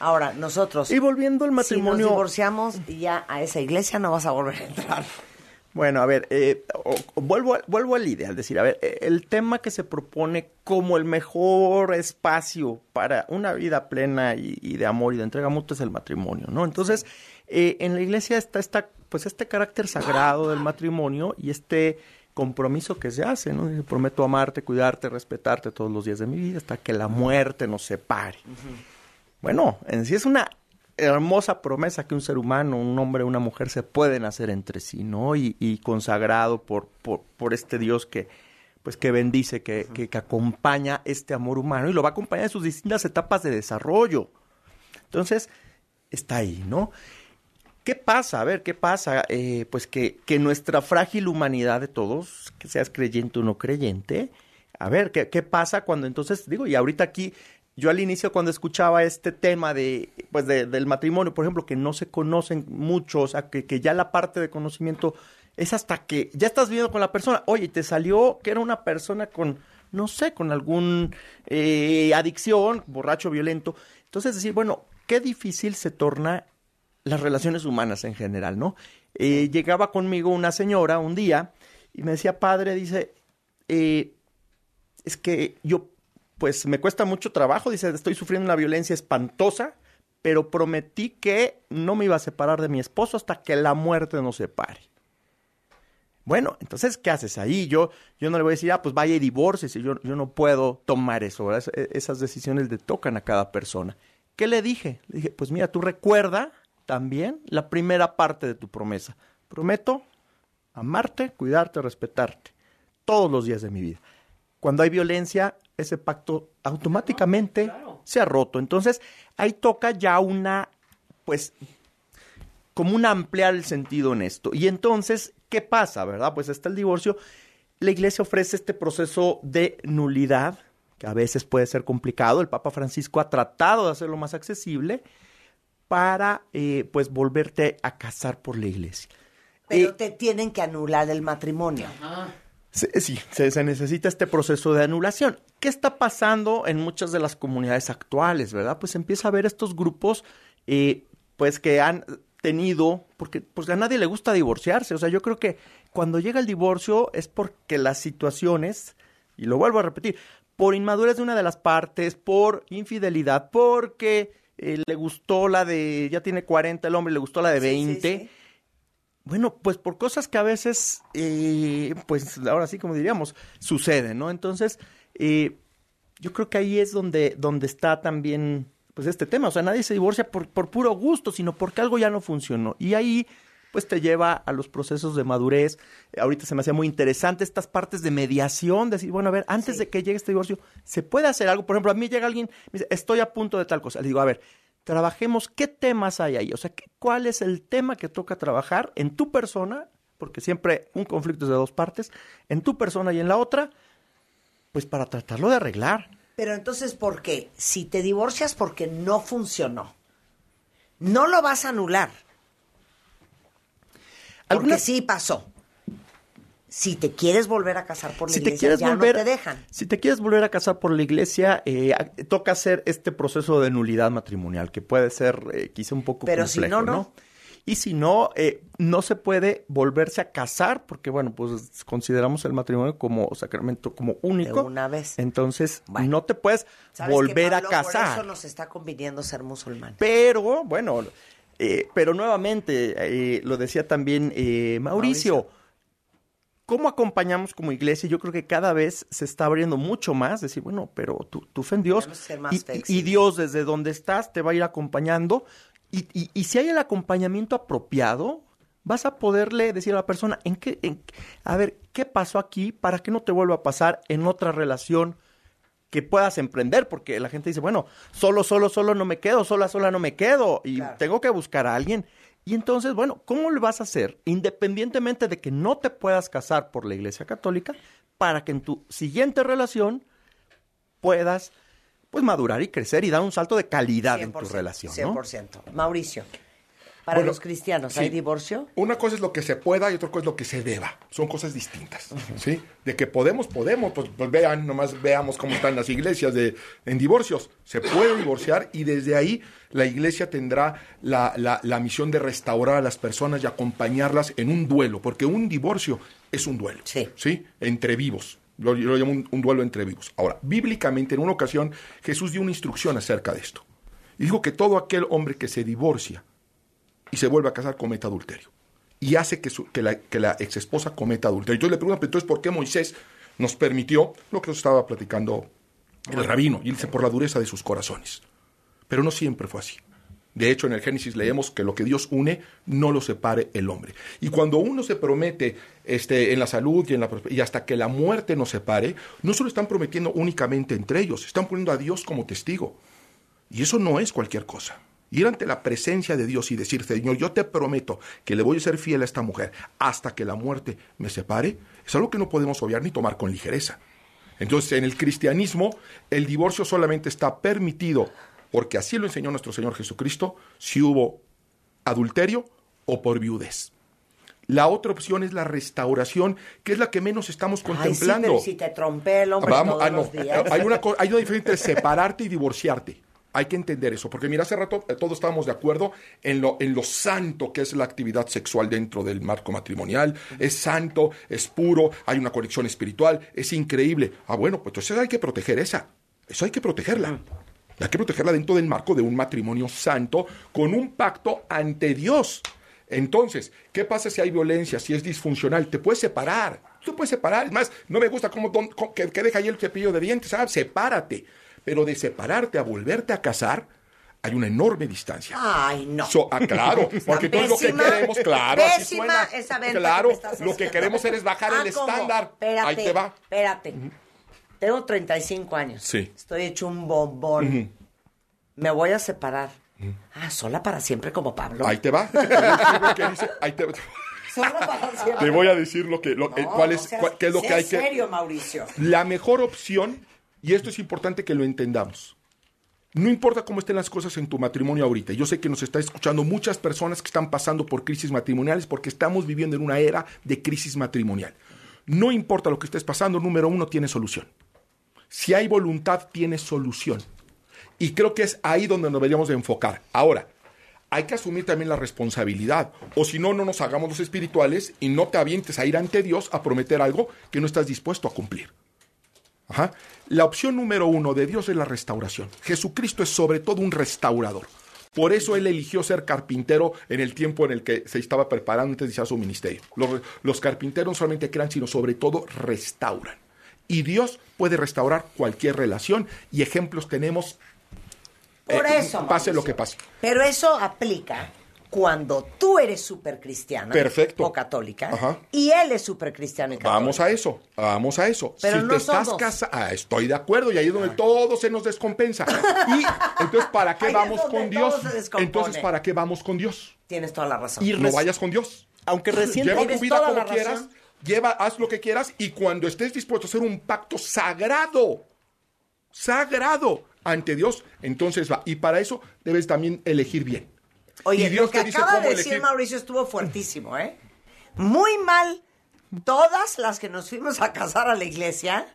Speaker 6: Ahora, nosotros,
Speaker 9: Y volviendo al
Speaker 6: si
Speaker 9: matrimonio...
Speaker 6: nos divorciamos y ya a esa iglesia no vas a volver a entrar.
Speaker 9: Bueno, a ver, eh, o- o vuelvo, vuelvo al ideal, decir, a ver, eh, el tema que se propone como el mejor espacio para una vida plena y, y de amor y de entrega mutua es el matrimonio, ¿no? Entonces, eh, en la iglesia está esta, pues este carácter sagrado del matrimonio y este compromiso que se hace, ¿no? Dice, Prometo amarte, cuidarte, respetarte todos los días de mi vida hasta que la muerte nos separe. Bueno, en sí es una hermosa promesa que un ser humano, un hombre o una mujer se pueden hacer entre sí, ¿no? Y, y consagrado por, por, por este Dios que, pues, que bendice, que, que, que acompaña este amor humano y lo va a acompañar en sus distintas etapas de desarrollo. Entonces, está ahí, ¿no? ¿Qué pasa? A ver, ¿qué pasa? Eh, pues que, que nuestra frágil humanidad de todos, que seas creyente o no creyente, a ver, ¿qué, qué pasa cuando entonces, digo, y ahorita aquí, yo al inicio cuando escuchaba este tema de, pues de- del matrimonio, por ejemplo, que no se conocen mucho, o sea, que, que ya la parte de conocimiento es hasta que ya estás viviendo con la persona, oye, te salió que era una persona con, no sé, con algún eh, adicción, borracho, violento. Entonces decir, bueno, qué difícil se torna las relaciones humanas en general, ¿no? Eh, llegaba conmigo una señora un día y me decía, padre, dice, eh, es que yo, pues me cuesta mucho trabajo, dice, estoy sufriendo una violencia espantosa, pero prometí que no me iba a separar de mi esposo hasta que la muerte nos separe. Bueno, entonces, ¿qué haces ahí? Yo, yo no le voy a decir, ah, pues vaya y divórciese. Yo, yo no puedo tomar eso, esas decisiones le tocan a cada persona. ¿Qué le dije? Le dije, pues mira, tú recuerda también la primera parte de tu promesa. Prometo amarte, cuidarte, respetarte todos los días de mi vida. Cuando hay violencia, ese pacto automáticamente se ha roto. Entonces, ahí toca ya una, pues, como un ampliar el sentido en esto. Y entonces, ¿qué pasa, verdad? Pues está el divorcio. La iglesia ofrece este proceso de nulidad, que a veces puede ser complicado. El Papa Francisco ha tratado de hacerlo más accesible para, eh, pues, volverte a casar por la iglesia.
Speaker 6: Pero
Speaker 9: Eh,
Speaker 6: te tienen que anular el matrimonio.
Speaker 9: se- sí, se, se necesita este proceso de anulación. ¿Qué está pasando en muchas de las comunidades actuales, verdad? Pues empieza a haber estos grupos, eh, pues que han tenido, porque pues a nadie le gusta divorciarse. O sea, yo creo que cuando llega el divorcio es porque las situaciones, y lo vuelvo a repetir, por inmadurez de una de las partes, por infidelidad, porque eh, le gustó la de, ya tiene 40 el hombre, le gustó la de
Speaker 6: Sí, sí,
Speaker 9: 20.
Speaker 6: sí.
Speaker 9: Bueno, pues por cosas que a veces, eh, pues ahora sí, como diríamos, suceden, ¿no? Entonces, eh, yo creo que ahí es donde, donde está también, pues este tema. O sea, nadie se divorcia por, por puro gusto, sino porque algo ya no funcionó. Y ahí, pues te lleva a los procesos de madurez. Ahorita se me hacía muy interesante estas partes de mediación, decir, bueno, a ver, antes de que llegue este divorcio, ¿se puede hacer algo? Por ejemplo, a mí llega alguien, me dice, estoy a punto de tal cosa. Le digo, a ver, trabajemos qué temas hay ahí. O sea, ¿qué- ¿cuál es el tema que toca trabajar en tu persona? Porque siempre un conflicto es de dos partes, en tu persona y en la otra, pues para tratarlo de arreglar.
Speaker 6: Pero entonces, ¿por qué? Si te divorcias porque no funcionó, no lo vas a anular. Porque
Speaker 9: Algunas-
Speaker 6: sí pasó. Si te quieres volver a casar por la
Speaker 9: si te
Speaker 6: iglesia,
Speaker 9: quieres
Speaker 6: ya
Speaker 9: volver,
Speaker 6: no te dejan.
Speaker 9: si te quieres volver a casar por la iglesia, eh, toca hacer este proceso de nulidad matrimonial, que puede ser eh, quizá un poco
Speaker 6: Pero si no, no.
Speaker 9: Y si no, eh, no se puede volverse a casar, porque bueno, pues consideramos el matrimonio como sacramento como único.
Speaker 6: De una vez.
Speaker 9: Entonces, no te puedes
Speaker 6: ¿Sabes qué,
Speaker 9: volver
Speaker 6: Pablo?
Speaker 9: a casar.
Speaker 6: Por eso nos está conviniendo ser musulmán.
Speaker 9: Pero, bueno, eh, pero nuevamente, eh, lo decía también eh, Mauricio, ¿cómo acompañamos como iglesia? Yo creo que cada vez se está abriendo mucho más, decir, bueno, pero tu, tu fe en Dios y, y-. Dios desde donde estás te va a ir acompañando y, y- y si hay el acompañamiento apropiado, vas a poderle decir a la persona, en qué, en- a ver, ¿qué pasó aquí para que no te vuelva a pasar en otra relación? que puedas emprender, porque la gente dice, bueno, solo, solo, solo no me quedo, sola, sola no me quedo, y tengo que buscar a alguien. Y entonces, bueno, ¿cómo le vas a hacer, independientemente de que no te puedas casar por la Iglesia Católica, para que en tu siguiente relación puedas, pues, madurar y crecer y dar un salto de calidad en tu
Speaker 6: 100%,
Speaker 9: relación, ¿no?
Speaker 6: 100%. Mauricio, para
Speaker 7: Bueno,
Speaker 6: los cristianos, ¿hay
Speaker 7: sí.
Speaker 6: divorcio?
Speaker 7: Una cosa es lo que se pueda y otra cosa es lo que se deba. Son cosas distintas. ¿sí? De que podemos, podemos. Pues, pues vean, nomás veamos cómo están las iglesias de, en divorcios. Se puede divorciar y desde ahí la iglesia tendrá la, la- la misión de restaurar a las personas y acompañarlas en un duelo. Porque un divorcio es un duelo. Sí. Entre vivos. Lo, yo lo llamo un, un duelo entre vivos. Ahora, bíblicamente, en una ocasión, Jesús dio una instrucción acerca de esto. Y dijo que todo aquel hombre que se divorcia y se vuelve a casar comete adulterio. Y hace que, su- que la, que la ex esposa cometa adulterio. Entonces le preguntan, "Pero entonces, ¿por qué Moisés nos permitió lo que nos estaba platicando el rabino? Y dice, por la dureza de sus corazones. Pero no siempre fue así. De hecho, en el Génesis leemos que lo que Dios une, no lo separe el hombre. Y cuando uno se promete este, en la salud y, y hasta que la muerte nos separe, no solo están prometiendo únicamente entre ellos, están poniendo a Dios como testigo. Y eso no es cualquier cosa. Ir ante la presencia de Dios y decir, Señor, yo te prometo que le voy a ser fiel a esta mujer hasta que la muerte me separe, es algo que no podemos obviar ni tomar con ligereza. Entonces, en el cristianismo, el divorcio solamente está permitido, porque así lo enseñó nuestro Señor Jesucristo, si hubo adulterio o por viudez. La otra opción es la restauración, que es la que menos estamos
Speaker 6: Ay, sí,
Speaker 7: contemplando.
Speaker 6: pero si te trompé el hombre
Speaker 7: Vamos,
Speaker 6: todos
Speaker 7: ah, no.
Speaker 6: los días.
Speaker 7: Hay una, hay una diferencia entre separarte y divorciarte. Hay que entender eso, porque mira, hace rato eh, todos estábamos de acuerdo en lo, en lo santo que es la actividad sexual dentro del marco matrimonial. Es santo, es puro, hay una conexión espiritual, es increíble. Ah, bueno, pues entonces hay que proteger esa. Eso hay que protegerla. Hay que protegerla dentro del marco de un matrimonio santo con un pacto ante Dios. Entonces, ¿qué pasa si hay violencia, si es disfuncional? Te puedes separar. Tú puedes separar. Es más, no me gusta cómo, don- cómo- que, que deja ahí el cepillo de dientes. ¿sabes? Sepárate. Pero de separarte a volverte a casar, hay una enorme distancia.
Speaker 6: Ay, no.
Speaker 7: So- ah, claro, porque todo lo que queremos, claro, así suena.
Speaker 6: esa venta
Speaker 7: Claro,
Speaker 6: que me estás
Speaker 7: lo que queremos es bajar
Speaker 6: Ah,
Speaker 7: el
Speaker 6: ¿cómo?
Speaker 7: estándar.
Speaker 6: Espérate,
Speaker 7: Ahí te va.
Speaker 6: Espérate. Tengo 35 años.
Speaker 7: Sí.
Speaker 6: Estoy hecho un bombón. Me voy a separar. Ah, sola para siempre como Pablo.
Speaker 7: Ahí te va. Ahí te,
Speaker 6: siempre.
Speaker 7: te voy a decir lo que, lo- eh,
Speaker 6: No,
Speaker 7: cuál
Speaker 6: no
Speaker 7: es,
Speaker 6: seas-
Speaker 7: cuál- qué es lo que hay que.
Speaker 6: serio, Mauricio.
Speaker 7: La mejor opción Y esto es importante que lo entendamos. No importa cómo estén las cosas en tu matrimonio ahorita. Yo sé que nos está escuchando muchas personas que están pasando por crisis matrimoniales porque estamos viviendo en una era de crisis matrimonial. No importa lo que estés pasando, número uno, tiene solución. Si hay voluntad, tiene solución. Y creo que es ahí donde nos deberíamos de enfocar. Ahora, hay que asumir también la responsabilidad. O si no, no nos hagamos los espirituales y no te avientes a ir ante Dios a prometer algo que no estás dispuesto a cumplir. Ajá. La opción número uno de Dios es la restauración. Jesucristo es sobre todo un restaurador. Por eso él eligió ser carpintero en el tiempo en el que se estaba preparando antes de iniciar su ministerio. Los, los carpinteros no solamente crean, sino sobre todo restauran. Y Dios puede restaurar cualquier relación y ejemplos tenemos.
Speaker 6: Por
Speaker 7: eh,
Speaker 6: eso,
Speaker 7: Pase
Speaker 6: Mauricio.
Speaker 7: lo que pase.
Speaker 6: Pero eso aplica cuando tú eres súper cristiana
Speaker 7: Perfecto.
Speaker 6: o católica
Speaker 7: Ajá.
Speaker 6: y él es súper cristiano y católico.
Speaker 7: Vamos a eso, vamos a eso.
Speaker 6: Pero
Speaker 7: si
Speaker 6: no
Speaker 7: te estás casando, ah, estoy de acuerdo y ahí es donde todo se nos descompensa. Y entonces, ¿para qué
Speaker 6: Ahí es
Speaker 7: vamos
Speaker 6: donde
Speaker 7: con
Speaker 6: todo
Speaker 7: Dios? Entonces, ¿para qué vamos con Dios?
Speaker 6: Tienes toda la razón.
Speaker 9: Y
Speaker 7: No vayas con Dios.
Speaker 9: Aunque recién
Speaker 7: Lleva tu vida como
Speaker 6: razón.
Speaker 7: quieras, lleva, haz lo que quieras y cuando estés dispuesto a hacer un pacto sagrado, sagrado ante Dios, entonces va. Y para eso debes también elegir bien.
Speaker 6: Oye, lo que acaba de decir
Speaker 7: elegir.
Speaker 6: Mauricio estuvo fuertísimo, ¿eh? Muy mal todas las que nos fuimos a casar a la iglesia,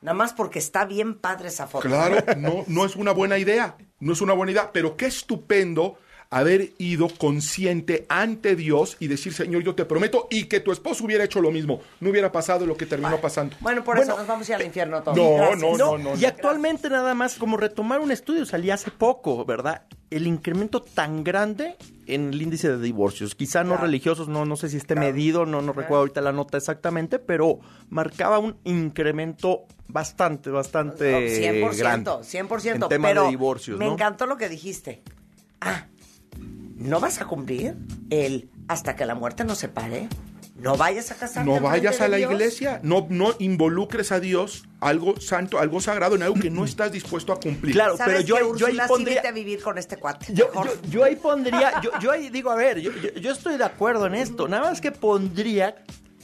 Speaker 6: nada más porque está bien padre esa foto.
Speaker 7: Claro, no, no es una buena idea, no es una buena idea, pero qué estupendo haber ido consciente ante Dios y decir, Señor, yo te prometo, y que tu esposo hubiera hecho lo mismo, no hubiera pasado lo que terminó pasando.
Speaker 6: Bueno, por eso nos vamos a ir al infierno todos.
Speaker 7: No, no, no, no.
Speaker 9: y actualmente nada más como retomar un estudio, salía hace poco, ¿verdad? El incremento tan grande en el índice de divorcios, quizá no
Speaker 6: Claro.
Speaker 9: religiosos, no, no sé si esté medido, no, no recuerdo ahorita la nota exactamente, pero marcaba un incremento bastante, bastante
Speaker 6: No, 100%,
Speaker 9: grande
Speaker 6: 100%.
Speaker 9: en tema
Speaker 6: pero
Speaker 9: de divorcios,
Speaker 6: me
Speaker 9: ¿no?
Speaker 6: encantó lo que dijiste. Ah, ¿no vas a cumplir el hasta que la muerte nos separe? ¿No vayas a casarte
Speaker 7: No vayas a la
Speaker 6: Dios?
Speaker 7: iglesia, no, no involucres a Dios algo santo, algo sagrado en algo que no estás dispuesto a cumplir.
Speaker 9: Claro,
Speaker 6: ¿Sabes
Speaker 9: pero yo, yo ahí pondría...
Speaker 6: a vivir con este cuate.
Speaker 9: Yo,
Speaker 6: mejor.
Speaker 9: yo- yo ahí pondría, yo, yo ahí digo, a ver, yo, yo- yo estoy de acuerdo en esto, nada más que pondría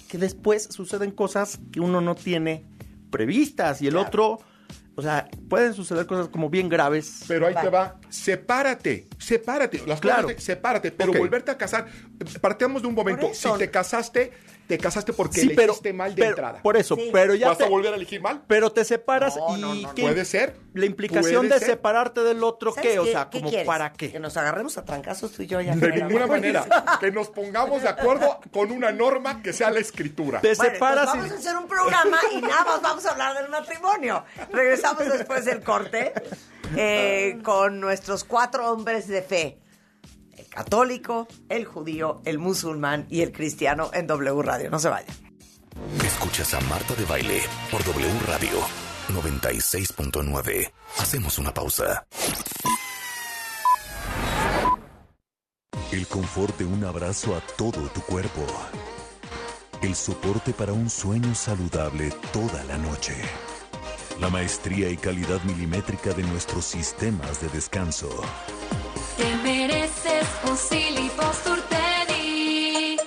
Speaker 9: que después suceden cosas que uno no tiene previstas y el otro, o sea, pueden suceder cosas como bien graves.
Speaker 7: Pero ahí te va, sepárate, sepárate, las
Speaker 9: Claro.
Speaker 7: cosas de- sepárate, pero volverte a casar, partamos de un momento, si te casaste, te casaste porque
Speaker 9: Sí, pero,
Speaker 7: elegiste mal de
Speaker 9: pero-
Speaker 7: entrada.
Speaker 9: por eso,
Speaker 6: Sí.
Speaker 9: pero ya
Speaker 7: ¿Vas
Speaker 9: te-
Speaker 7: a volver a elegir mal?
Speaker 9: pero te separas
Speaker 6: No,
Speaker 9: y
Speaker 6: no, no, no.
Speaker 9: ¿qué-
Speaker 7: Puede ser.
Speaker 9: la implicación de
Speaker 7: ser.
Speaker 9: separarte del otro
Speaker 6: ¿Sabes
Speaker 9: qué, o sea,
Speaker 6: ¿Qué
Speaker 9: como
Speaker 6: quieres?
Speaker 9: para
Speaker 6: Que
Speaker 9: qué.
Speaker 6: nos agarremos a trancazos tú y yo ya.
Speaker 7: De ninguna manera. Que nos pongamos de acuerdo con una norma que sea la escritura.
Speaker 9: Te
Speaker 6: Bueno,
Speaker 9: separas
Speaker 6: entonces
Speaker 9: y
Speaker 6: vamos a hacer un programa y nada más vamos a hablar del matrimonio. Regresamos después del corte eh, con nuestros cuatro hombres de fe. El católico, el judío, el musulmán y el cristiano en W Radio. No se vayan.
Speaker 5: Escuchas a Marta de Baile por W Radio 96.9. Hacemos una pausa.
Speaker 12: El confort de un abrazo a todo tu cuerpo. El soporte para un sueño saludable toda la noche. La maestría y calidad milimétrica de nuestros sistemas de descanso.
Speaker 13: Posturtenic.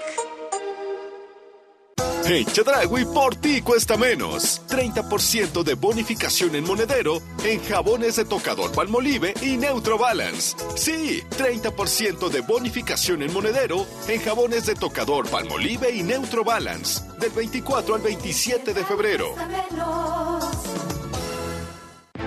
Speaker 14: En Chedragui por ti cuesta menos. 30% de bonificación en monedero en jabones de tocador Palmolive y Neutro Balance. Sí, 30% de bonificación en monedero en jabones de tocador Palmolive y Neutro Balance. Del 24 al 27 de febrero.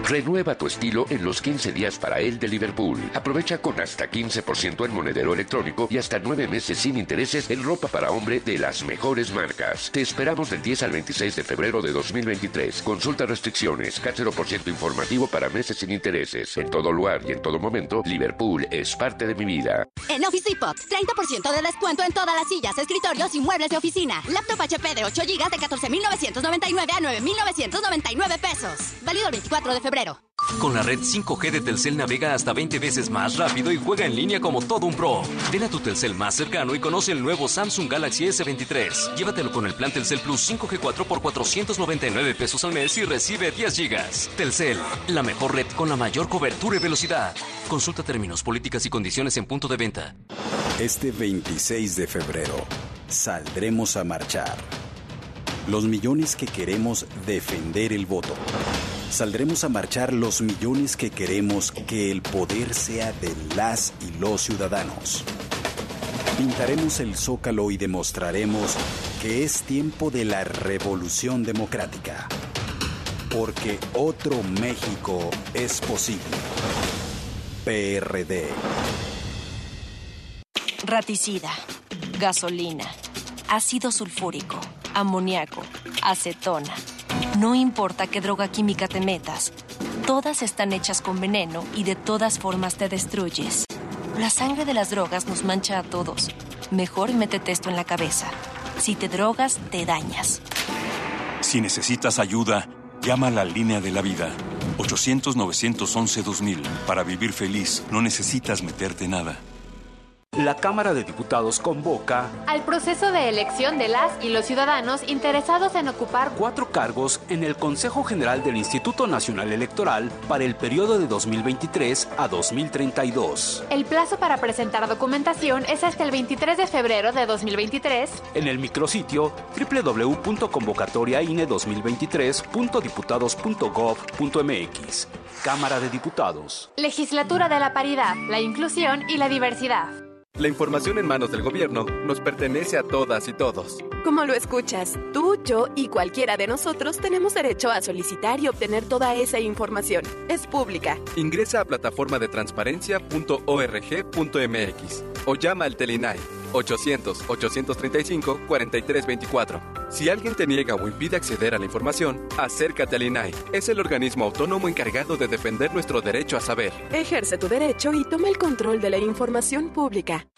Speaker 15: Renueva tu estilo en los 15 días para él de Liverpool. Aprovecha con hasta 15% en monedero electrónico y hasta 9 meses sin intereses en ropa para hombre de las mejores marcas. Te esperamos del 10 al 26 de febrero de 2023. Consulta restricciones, por ciento informativo para meses sin intereses. En todo lugar y en todo momento, Liverpool es parte de mi vida.
Speaker 16: En Office Depot, 30% de descuento en todas las sillas, escritorios y muebles de oficina. Laptop HP de 8 GB de 14.999 a 9.999 pesos. Válido el 24 de febrero.
Speaker 17: Con la red 5G de Telcel navega hasta 20 veces más rápido y juega en línea como todo un pro. Ven a tu Telcel más cercano y conoce el nuevo Samsung Galaxy S23. Llévatelo con el plan Telcel Plus 5G4 por 499 pesos al mes y recibe 10 gigas. Telcel, la mejor red con la mayor cobertura y velocidad. Consulta términos, políticas y condiciones en punto de venta.
Speaker 18: Este 26 de febrero saldremos a marchar. Los millones que queremos defender el voto. Saldremos a marchar los millones que queremos que el poder sea de las y los ciudadanos. Pintaremos el zócalo y demostraremos que es tiempo de la revolución democrática. Porque otro México es posible. PRD.
Speaker 19: Raticida, gasolina, ácido sulfúrico, amoníaco, acetona. No importa qué droga química te metas, todas están hechas con veneno y de todas formas te destruyes. La sangre de las drogas nos mancha a todos. Mejor métete esto en la cabeza. Si te drogas, te dañas.
Speaker 20: Si necesitas ayuda, llama a la línea de la vida. 800-911-2000. Para vivir feliz, no necesitas meterte nada.
Speaker 21: La Cámara de Diputados convoca
Speaker 22: al proceso de elección de las y los ciudadanos interesados en ocupar
Speaker 21: cuatro cargos en el Consejo General del Instituto Nacional Electoral para el periodo de 2023 a 2032.
Speaker 22: El plazo para presentar documentación es hasta el 23 de febrero de 2023
Speaker 21: en el micrositio www.convocatoriaine2023.diputados.gov.mx. Cámara de Diputados.
Speaker 22: Legislatura de la Paridad, la Inclusión y la Diversidad.
Speaker 23: La información en manos del gobierno nos pertenece a todas y todos.
Speaker 24: Como lo escuchas, tú, yo y cualquiera de nosotros tenemos derecho a solicitar y obtener toda esa información. Es pública.
Speaker 23: Ingresa a plataforma de transparencia.org.mx o llama al Telinai 800-835-4324. Si alguien te niega o impide acceder a la información, acércate al INAI. Es el organismo autónomo encargado de defender nuestro derecho a saber.
Speaker 24: Ejerce tu derecho y toma el control de la información pública.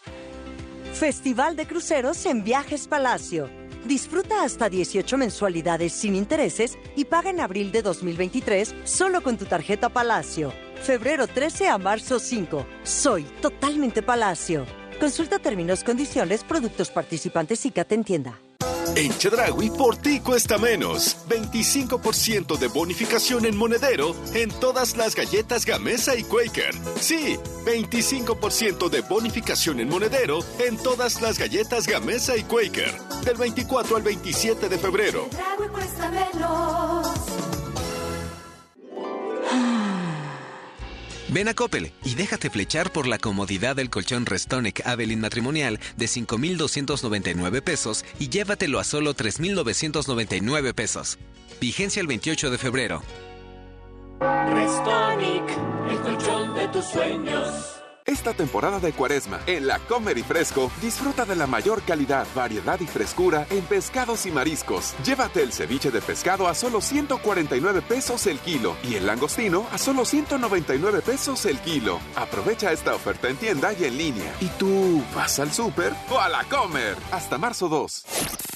Speaker 25: Festival de Cruceros en Viajes Palacio. Disfruta hasta 18 mensualidades sin intereses y paga en abril de 2023 solo con tu tarjeta Palacio. Febrero 13 a marzo 5. Soy totalmente Palacio. Consulta términos, condiciones, productos participantes y te entienda.
Speaker 14: En Chedragui por ti cuesta menos. 25% de bonificación en monedero en todas las galletas Gamesa y Quaker. Sí, 25% de bonificación en monedero en todas las galletas Gamesa y Quaker. Del 24 al 27 de febrero.
Speaker 13: Chedragui cuesta menos.
Speaker 26: Ven a Coppel y déjate flechar por la comodidad del colchón Restonic Avelin matrimonial de 5,299 pesos y llévatelo a solo 3,999 pesos. Vigencia el 28 de febrero.
Speaker 13: Restonic, el colchón de tus sueños.
Speaker 27: Esta temporada de cuaresma, en la Comer y Fresco, disfruta de la mayor calidad, variedad y frescura en pescados y mariscos. Llévate el ceviche de pescado a solo 149 pesos el kilo y el langostino a solo 199 pesos el kilo. Aprovecha esta oferta en tienda y en línea. ¿Y tú vas al súper o a la Comer? Hasta marzo 2.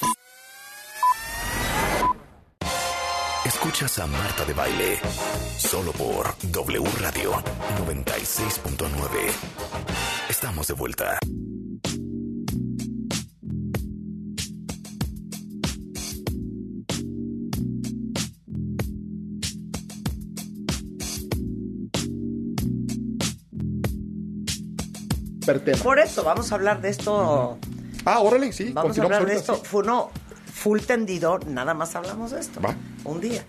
Speaker 5: Escuchas a Marta de Baile solo por W Radio 96.9. Estamos de vuelta.
Speaker 6: Por eso, vamos a hablar de esto.
Speaker 7: Ah, órale, sí.
Speaker 6: Vamos a hablar de esto. Fue no, full tendido, nada más hablamos de esto.
Speaker 7: Va.
Speaker 6: Un día.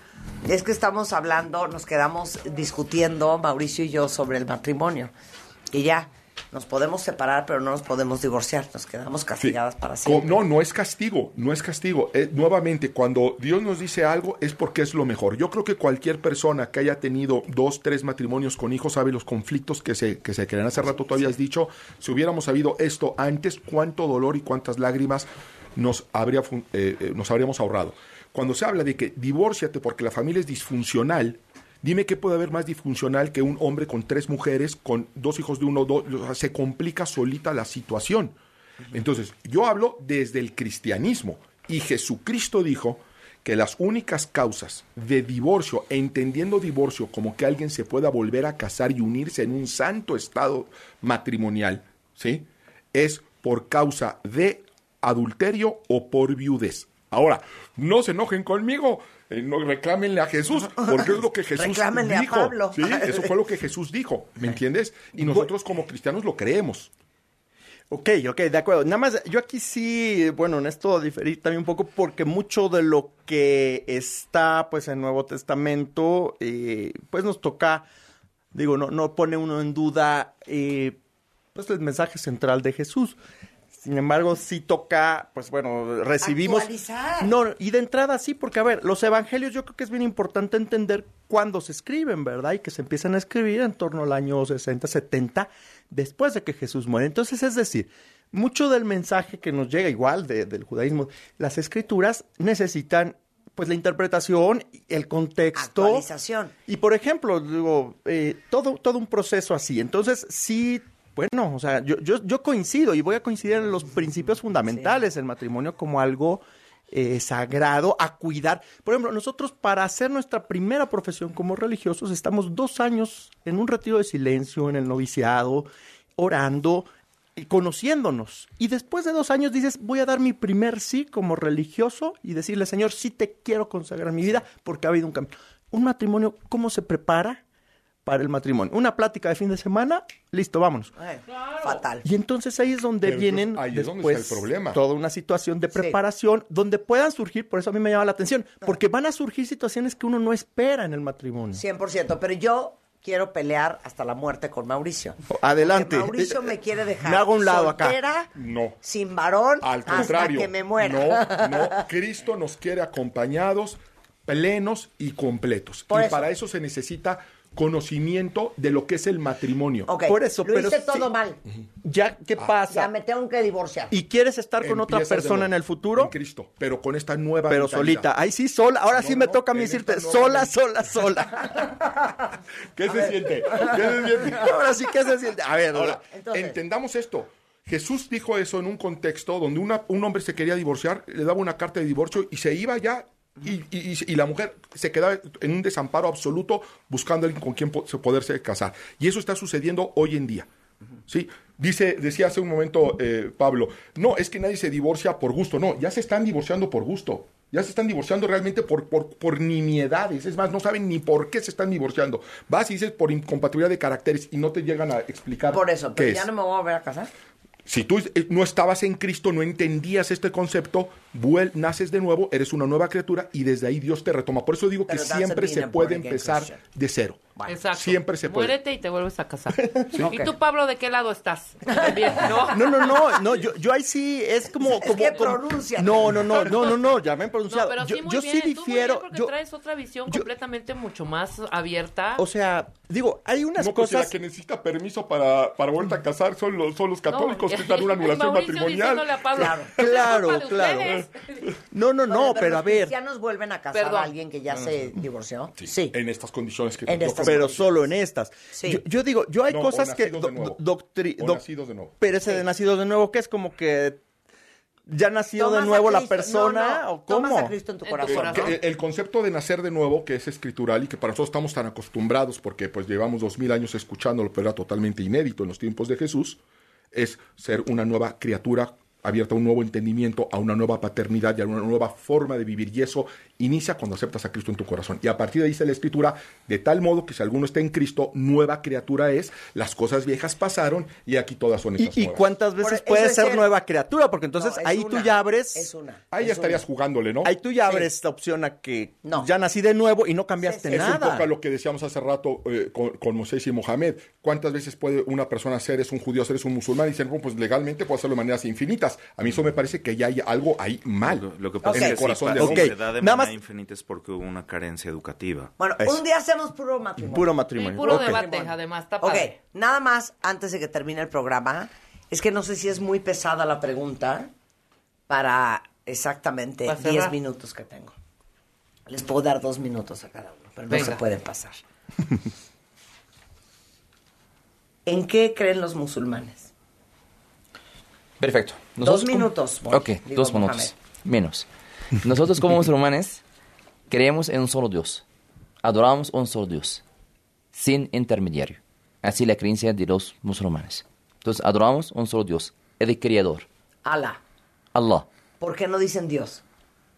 Speaker 6: Es que estamos hablando, nos quedamos discutiendo, Mauricio y yo, sobre el matrimonio. Y ya, nos podemos separar, pero no nos podemos divorciar. Nos quedamos castigadas para siempre.
Speaker 7: No, no es castigo, no es castigo. Eh, nuevamente, cuando Dios nos dice algo es porque es lo mejor. Yo creo que cualquier persona que haya tenido dos, tres matrimonios con hijos sabe los conflictos que se, que se crean. Hace rato tú habías dicho, si hubiéramos sabido esto antes, cuánto dolor y cuántas lágrimas nos, habría, eh, eh, nos habríamos ahorrado. Cuando se habla de que divórciate porque la familia es disfuncional, Dime qué puede haber más disfuncional que un hombre con tres mujeres, con dos hijos de uno, dos, se complica solita la situación. Entonces, yo hablo desde el cristianismo y Jesucristo dijo que las únicas causas de divorcio, entendiendo divorcio como que alguien se pueda volver a casar y unirse en un santo estado matrimonial, ¿sí? Es por causa de adulterio o por viudez. Ahora, no se enojen conmigo, eh, no reclámenle a Jesús, porque es lo que Jesús
Speaker 6: Reclámenle a
Speaker 7: dijo.
Speaker 6: Pablo.
Speaker 7: Sí, eso fue lo que Jesús dijo, ¿me entiendes? Y nosotros como cristianos lo creemos.
Speaker 9: Ok, ok, de acuerdo. Nada más, yo aquí sí, bueno, en esto diferí también un poco porque mucho de lo que está, pues, en Nuevo Testamento, eh, pues nos toca, digo, no, no pone uno en duda, eh, pues, el mensaje central de Jesús. Sin embargo, sí toca, pues bueno, recibimos...
Speaker 6: Actualizar.
Speaker 9: No, y de entrada sí, porque a ver, los evangelios yo creo que es bien importante entender cuándo se escriben, ¿verdad? Y que se empiezan a escribir en torno al año 60, 70, después de que Jesús muere. Entonces, es decir, mucho del mensaje que nos llega igual de- del judaísmo, las escrituras necesitan pues la interpretación, el contexto.
Speaker 6: Actualización.
Speaker 9: Y por ejemplo, digo, eh, todo, todo un proceso así. Entonces, sí, bueno, o sea, yo, yo, yo coincido y voy a coincidir en los principios fundamentales del matrimonio como algo eh, sagrado a cuidar. Por ejemplo, nosotros para hacer nuestra primera profesión como religiosos estamos dos años en un retiro de silencio, en el noviciado, orando y conociéndonos. Y después de dos años dices, voy a dar mi primer sí como religioso y decirle, Señor, sí te quiero consagrar mi vida porque ha habido un cambio. Un matrimonio, ¿cómo se prepara para el matrimonio? Una plática de fin de semana, listo, vámonos.
Speaker 6: Ay, Fatal.
Speaker 9: Y entonces ahí es donde
Speaker 7: Pero
Speaker 9: vienen
Speaker 7: ahí es donde
Speaker 9: después
Speaker 7: está el problema.
Speaker 9: toda una situación de preparación donde puedan surgir, por eso a mí me llama la atención, porque van a surgir situaciones que uno no espera en el matrimonio.
Speaker 6: 100%, pero yo quiero pelear hasta la muerte con Mauricio.
Speaker 9: Adelante.
Speaker 6: Porque Mauricio me quiere dejar
Speaker 9: Me hago un lado acá.
Speaker 7: No.
Speaker 6: sin varón,
Speaker 7: Al
Speaker 6: hasta
Speaker 7: contrario.
Speaker 6: que me muera.
Speaker 7: No, no. Cristo nos quiere acompañados, plenos y completos.
Speaker 6: Por
Speaker 7: y
Speaker 6: eso.
Speaker 7: para eso se necesita conocimiento de lo que es el matrimonio.
Speaker 6: Ok,
Speaker 9: Por eso,
Speaker 6: lo
Speaker 9: pero
Speaker 6: hice
Speaker 9: sí.
Speaker 6: todo mal.
Speaker 9: Ya, ¿qué
Speaker 6: Ya
Speaker 9: pasa?
Speaker 6: me tengo que divorciar.
Speaker 9: ¿Y quieres estar con otra persona en el futuro?
Speaker 7: En Cristo, pero con esta nueva
Speaker 9: Pero
Speaker 7: mentalidad.
Speaker 9: solita. Ahí sí, sola. Ahora sí me toca a mí decirte, sola, sola, sola.
Speaker 7: ¿Qué se siente? ¿Qué se siente?
Speaker 9: Ahora sí, ¿qué se siente? A ver,
Speaker 7: Ahora,
Speaker 6: Entonces-
Speaker 7: entendamos esto. Jesús dijo eso en un contexto donde una- un hombre se quería divorciar, le daba una carta de divorcio y se iba ya. Y, y- y- la mujer se quedaba en un desamparo absoluto buscando a alguien con quien po- se- poderse casar. Y eso está sucediendo hoy en día. ¿sí? Dice, decía hace un momento eh, Pablo, no, es que nadie se divorcia por gusto. No, ya se están divorciando por gusto. Ya se están divorciando realmente por, por, por nimiedades. Es más, no saben ni por qué se están divorciando. Vas y dices por incompatibilidad de caracteres y no te llegan a explicar
Speaker 6: Por eso,
Speaker 7: qué
Speaker 6: pero
Speaker 7: es.
Speaker 6: ya no me voy a volver a casar.
Speaker 7: Si tú eh, no estabas en Cristo, no entendías este concepto, vuel, naces de nuevo, eres una nueva criatura y desde ahí Dios te retoma. Por eso digo que
Speaker 6: Pero
Speaker 7: siempre se puede empezar
Speaker 6: Christian.
Speaker 7: de cero.
Speaker 28: Exacto.
Speaker 7: Siempre se puede.
Speaker 28: Muérete y te vuelves a casar. ¿Y tú, Pablo, de qué lado estás? Bien, ¿no?
Speaker 9: No, no, no, no, yo, yo ahí sí es como... como
Speaker 6: que
Speaker 9: como-
Speaker 6: pronuncia.
Speaker 9: No, no, no, no, no, no, ya me he
Speaker 28: No,
Speaker 9: pronunciado.
Speaker 28: pero
Speaker 9: yo
Speaker 28: sí, muy
Speaker 9: yo
Speaker 28: bien.
Speaker 9: sí
Speaker 28: tú muy
Speaker 9: difiero,
Speaker 28: bien porque
Speaker 9: yo,
Speaker 28: traes otra visión
Speaker 9: yo-
Speaker 28: completamente mucho más abierta.
Speaker 9: o sea, digo, hay unas
Speaker 7: No, pues si la
Speaker 9: cosas...
Speaker 7: que necesita permiso para, para volver a casar son los, son los católicos
Speaker 28: No,
Speaker 7: que están una anulación
Speaker 28: Mauricio
Speaker 7: matrimonial.
Speaker 28: diciéndole a Pablo,
Speaker 6: Claro.
Speaker 28: "Es
Speaker 9: Claro,
Speaker 28: culpa de
Speaker 9: claro.
Speaker 28: Ustedes".
Speaker 9: No, no, no,
Speaker 6: Oye,
Speaker 9: pero a
Speaker 6: los
Speaker 9: ver,
Speaker 6: cristianos vuelven a casar
Speaker 28: Perdón.
Speaker 6: a alguien que ya se divorció?
Speaker 7: Sí, En estas condiciones que
Speaker 6: En estas
Speaker 9: pero solo en estas.
Speaker 6: Sí.
Speaker 9: Yo, yo digo, yo hay
Speaker 7: No, o
Speaker 9: cosas que...
Speaker 7: nacidos de
Speaker 9: do-
Speaker 7: nuevo.
Speaker 9: doctri-
Speaker 7: O
Speaker 9: doc-
Speaker 7: nacidos de nuevo.
Speaker 9: Pero ese de nacidos de nuevo, que es como que ya nació de nuevo la persona
Speaker 6: No, no,
Speaker 9: o cómo.
Speaker 6: Tomas a Cristo en tu corazón.
Speaker 7: el, el concepto de nacer de nuevo, que es escritural y que para nosotros estamos tan acostumbrados porque pues llevamos dos mil años escuchándolo, pero era totalmente inédito en los tiempos de Jesús, es ser una nueva criatura abierta a un nuevo entendimiento, a una nueva paternidad y a una nueva forma de vivir. Y eso inicia cuando aceptas a Cristo en tu corazón. Y a partir de ahí dice la Escritura, de tal modo que si alguno está en Cristo, nueva criatura es, las cosas viejas pasaron y aquí todas son
Speaker 9: ¿Y,
Speaker 7: hechas
Speaker 9: y
Speaker 7: nuevas.
Speaker 9: cuántas veces puede ser
Speaker 6: ser-
Speaker 9: nueva criatura? Porque entonces
Speaker 6: No,
Speaker 9: ahí tú ya abres...
Speaker 6: Es una.
Speaker 7: Ahí
Speaker 6: es
Speaker 7: ya estarías
Speaker 6: una.
Speaker 7: jugándole, ¿no?
Speaker 9: Ahí tú ya
Speaker 6: Sí.
Speaker 9: abres esta opción a que
Speaker 6: No.
Speaker 9: ya nací de nuevo y no cambiaste
Speaker 6: Sí, sí.
Speaker 7: Es un
Speaker 9: nada.
Speaker 7: poco a lo que decíamos hace rato eh, con, con Moisés y Mohamed. ¿Cuántas veces puede una persona ser, es un judío, ser es un musulmán? Y dicen, bueno, pues legalmente puede hacerlo de maneras infinitas. A mí eso me parece que ya hay algo ahí mal.
Speaker 29: Lo, lo que pasa
Speaker 7: En el
Speaker 29: que
Speaker 7: corazón
Speaker 29: se da de
Speaker 9: Nada más-
Speaker 29: infinita es porque hubo una carencia educativa.
Speaker 6: Bueno,
Speaker 9: Eso.
Speaker 6: un día hacemos puro matrimonio.
Speaker 9: Puro matrimonio.
Speaker 28: puro debate, además, está
Speaker 6: Ok, nada más antes de que termine el programa, es que no sé si es muy pesada la pregunta para exactamente
Speaker 28: Para
Speaker 6: 10
Speaker 28: cerrar.
Speaker 6: minutos que tengo. Les puedo dar dos minutos a cada uno, pero no
Speaker 28: Venga.
Speaker 6: se pueden pasar. ¿En qué creen los musulmanes?
Speaker 30: Perfecto.
Speaker 6: Dos minutos, voy,
Speaker 30: ok,
Speaker 6: digo
Speaker 30: dos
Speaker 6: Mohamed.
Speaker 30: minutos. Menos. Nosotros como musulmanes creemos en un solo Dios. Adoramos un solo Dios. Sin intermediario. Así la creencia de los musulmanes. Entonces adoramos un solo Dios. El Creador.
Speaker 6: Alá.
Speaker 30: Allah.
Speaker 6: ¿Por qué no dicen Dios?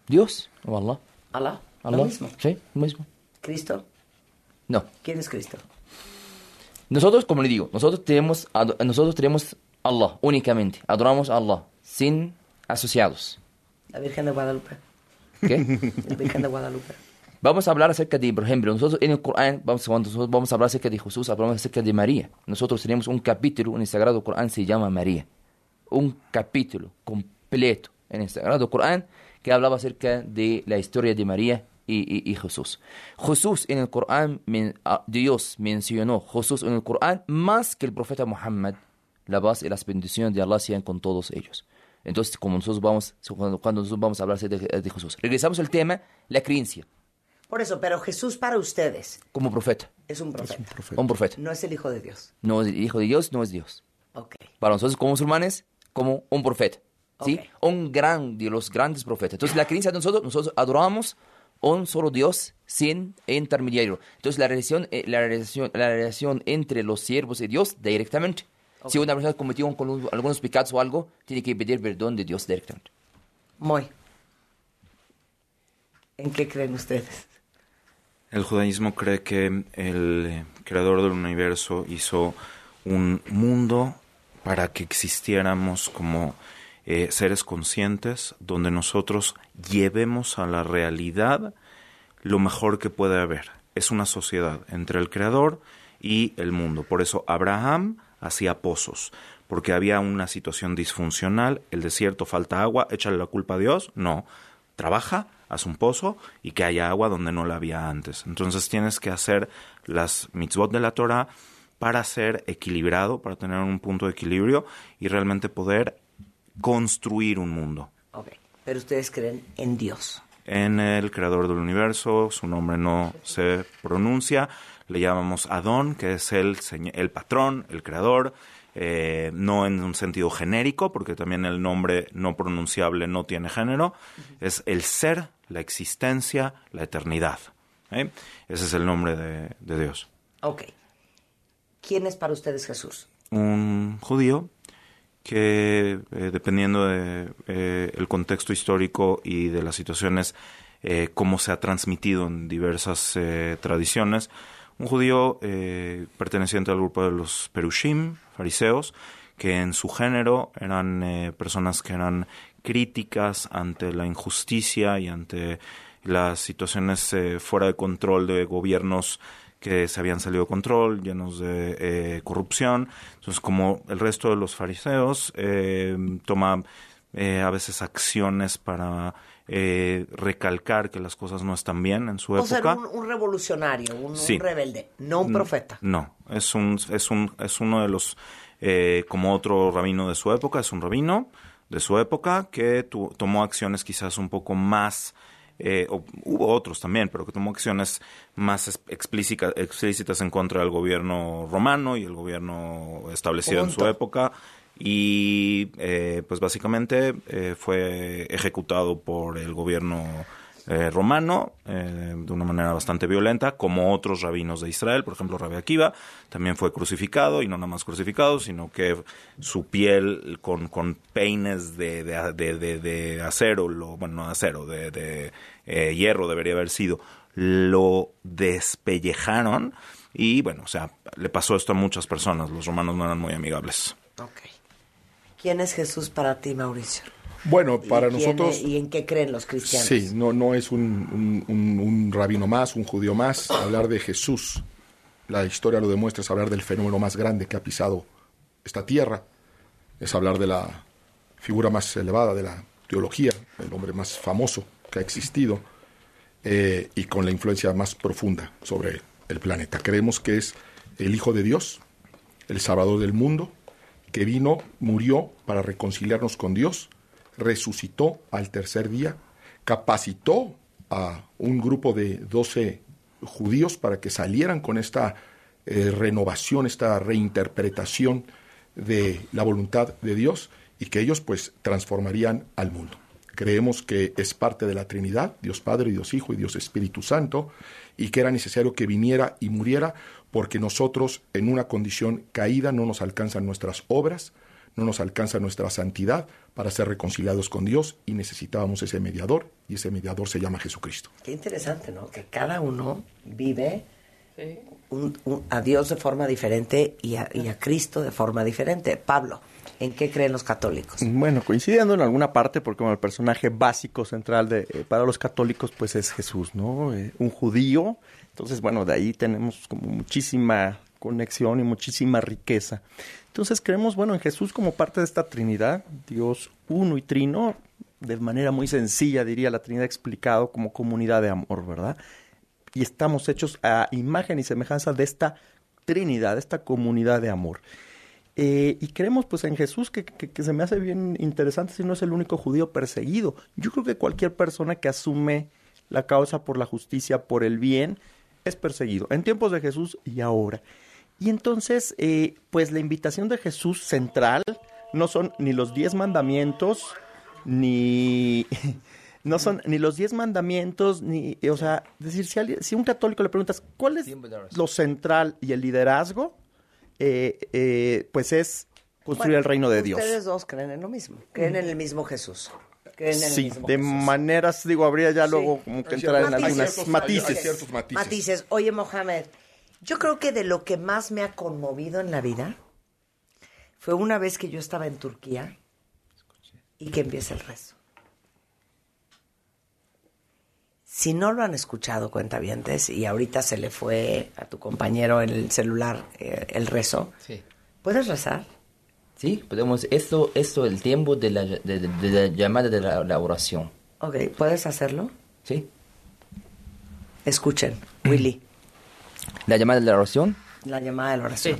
Speaker 30: Dios o Allah.
Speaker 6: Alá.
Speaker 30: Allah.
Speaker 6: Lo mismo.
Speaker 30: Sí, lo mismo.
Speaker 6: ¿Cristo?
Speaker 30: No.
Speaker 6: ¿Quién es Cristo?
Speaker 30: Nosotros, como le digo, nosotros tenemos, nosotros tenemos
Speaker 11: Allah, únicamente. Adoramos a Allah, sin asociados.
Speaker 6: La Virgen de Guadalupe.
Speaker 11: ¿Qué?
Speaker 6: La Virgen de Guadalupe.
Speaker 11: Vamos a hablar acerca de, por ejemplo, nosotros en el Corán, vamos, cuando nosotros vamos a hablar acerca de Jesús, hablamos acerca de María. Nosotros tenemos un capítulo en el Sagrado Corán, se llama María. Un capítulo completo en el Sagrado Corán que hablaba acerca de la historia de María y, y- y Jesús. Jesús en el Corán, ah, Dios mencionó Jesús en el Corán más que el profeta Muhammad. La paz y las bendiciones de Allah sean con todos ellos. Entonces, como nosotros vamos, cuando, cuando nosotros vamos a hablar de, de Jesús. Regresamos al tema, la creencia
Speaker 6: Por eso, pero Jesús para ustedes
Speaker 11: como profeta.
Speaker 6: es un profeta.
Speaker 11: Un profeta.
Speaker 6: No es el Hijo de Dios.
Speaker 11: No es el hijo de Dios, no es Dios.
Speaker 6: Ok.
Speaker 11: Para nosotros como musulmanes, como un profeta. ¿sí? Un gran de los grandes profetas. Entonces la creencia de nosotros, nosotros adoramos un solo Dios sin intermediario. Entonces la relación, eh, la relación, la relación entre los siervos y Dios directamente. Si una persona cometió un- algunos pecados o algo, tiene que pedir perdón de Dios directamente.
Speaker 6: Muy. ¿En qué creen ustedes?
Speaker 10: El judaísmo cree que el creador del universo hizo un mundo para que existiéramos como eh, seres conscientes, donde nosotros llevemos a la realidad lo mejor que puede haber. Es una sociedad entre el creador y el mundo. Por eso Abraham hacía pozos, porque había una situación disfuncional, el desierto, falta agua, échale la culpa a Dios. No, trabaja, haz un pozo y que haya agua donde no la había antes. Entonces tienes que hacer las mitzvot de la Torah para ser equilibrado, para tener un punto de equilibrio y realmente poder construir un mundo.
Speaker 6: Ok. Pero ustedes creen en Dios.
Speaker 10: En el creador del universo, su nombre no se pronuncia, le llamamos Adón, que es el, el patrón, el creador, eh, no en un sentido genérico, porque también el nombre no pronunciable no tiene género, es el ser, la existencia, la eternidad. ¿eh? Ese es el nombre de, de Dios.
Speaker 6: Ok. ¿Quién es para ustedes Jesús?
Speaker 10: un judío que eh, dependiendo de eh, el contexto histórico y de las situaciones cómo se ha transmitido en diversas tradiciones un judío eh, perteneciente al grupo de los perushim fariseos que en su género eran eh, personas que eran críticas ante la injusticia y ante las situaciones eh, fuera de control de gobiernos que se habían salido de control, llenos de eh, corrupción. Entonces, como el resto de los fariseos, eh, toma eh, a veces acciones para eh, recalcar que las cosas no están bien en su
Speaker 6: O sea,
Speaker 10: época.
Speaker 6: un, un revolucionario, un, rebelde, no un profeta.
Speaker 10: No, es un, es un, es uno de los, eh, como otro rabino de su época, es un rabino de su época que tu- tomó acciones quizás un poco más, eh, o- hubo otros también, pero que tomó acciones más es- explícita- explícitas en contra del gobierno romano y el gobierno establecido en su época. Y eh, pues básicamente eh, fue ejecutado por el gobierno eh, romano eh, de una manera bastante violenta, como otros rabinos de Israel, por ejemplo, Rabbi Akiva, también fue crucificado, y no nada más crucificado, sino que su piel con, con peines de, de, de- acero, lo, bueno, no de acero, de, eh, hierro debería haber sido, lo despellejaron, y bueno, o sea, le pasó esto a muchas personas, los romanos no eran muy amigables.
Speaker 6: ¿Quién es Jesús para ti, Mauricio?
Speaker 7: Bueno, para
Speaker 6: ¿Y quién
Speaker 7: nosotros...
Speaker 6: ¿Y en qué creen los cristianos?
Speaker 7: Sí, no, no es un, un- un- un rabino más, un judío más. Hablar de Jesús, la historia lo demuestra, es hablar del fenómeno más grande que ha pisado esta tierra. Es hablar de la figura más elevada de la teología, el hombre más famoso que ha existido eh, y con la influencia más profunda sobre el planeta. Creemos que es el Hijo de Dios, el Salvador del mundo, que vino, murió para reconciliarnos con Dios, resucitó al tercer día, capacitó a un grupo de 12 judíos para que salieran con esta eh, renovación, esta reinterpretación de la voluntad de Dios y que ellos pues transformarían al mundo. Creemos que es parte de la Trinidad, Dios Padre, Dios Hijo y Dios Espíritu Santo, y que era necesario que viniera y muriera porque nosotros en una condición caída no nos alcanzan nuestras obras, no nos alcanza nuestra santidad para ser reconciliados con Dios y necesitábamos ese mediador y ese mediador se llama Jesucristo.
Speaker 6: Qué interesante, ¿no? Que cada uno vive un- un- a Dios de forma diferente y a, y a Cristo de forma diferente. Pablo, ¿en qué creen los católicos?
Speaker 9: Bueno, coincidiendo en alguna parte, porque como el personaje básico central de, eh, para los católicos, pues es Jesús, ¿no? Eh, un judío. Entonces, bueno, de ahí tenemos como muchísima conexión y muchísima riqueza. Entonces creemos, bueno, en Jesús como parte de esta Trinidad, Dios uno y trino, de manera muy sencilla, diría la Trinidad explicado como comunidad de amor, ¿verdad? Y estamos hechos a imagen y semejanza de esta Trinidad, de esta comunidad de amor. Eh, y creemos pues en Jesús que, que- que se me hace bien interesante si no es el único judío perseguido. Yo creo que cualquier persona que asume la causa por la justicia, por el bien, es perseguido. En tiempos de Jesús y ahora. Y entonces, eh, pues la invitación de Jesús central no son ni los diez mandamientos, ni... No son ni los diez mandamientos, ni... O sea, decir, si, alguien- si a un católico le preguntas, ¿cuál es lo central y el liderazgo? Eh, eh, pues es construir
Speaker 6: Bueno,
Speaker 9: el reino de Dios.
Speaker 6: Ustedes dos creen en lo mismo, creen en el mismo Jesús. Creen en el
Speaker 9: Sí,
Speaker 6: mismo
Speaker 9: de
Speaker 6: Jesús.
Speaker 9: maneras, digo, habría ya luego como que entrar en algunas
Speaker 6: hay
Speaker 9: matices.
Speaker 6: hay ciertos matices. Oye, Mohamed, yo creo que de lo que más me ha conmovido en la vida fue una vez que yo estaba en Turquía y que empieza el rezo. Si no lo han escuchado, cuentavientes, y ahorita se le fue a tu compañero en el celular eh, el rezo,
Speaker 11: Sí.
Speaker 6: ¿puedes rezar?
Speaker 11: Sí, podemos. Esto es el tiempo de la, de, de- de la llamada de la, la oración.
Speaker 6: Ok, ¿puedes hacerlo?
Speaker 11: Sí.
Speaker 6: Escuchen, Willy,
Speaker 11: La llamada de la oración.
Speaker 6: la llamada de la oración.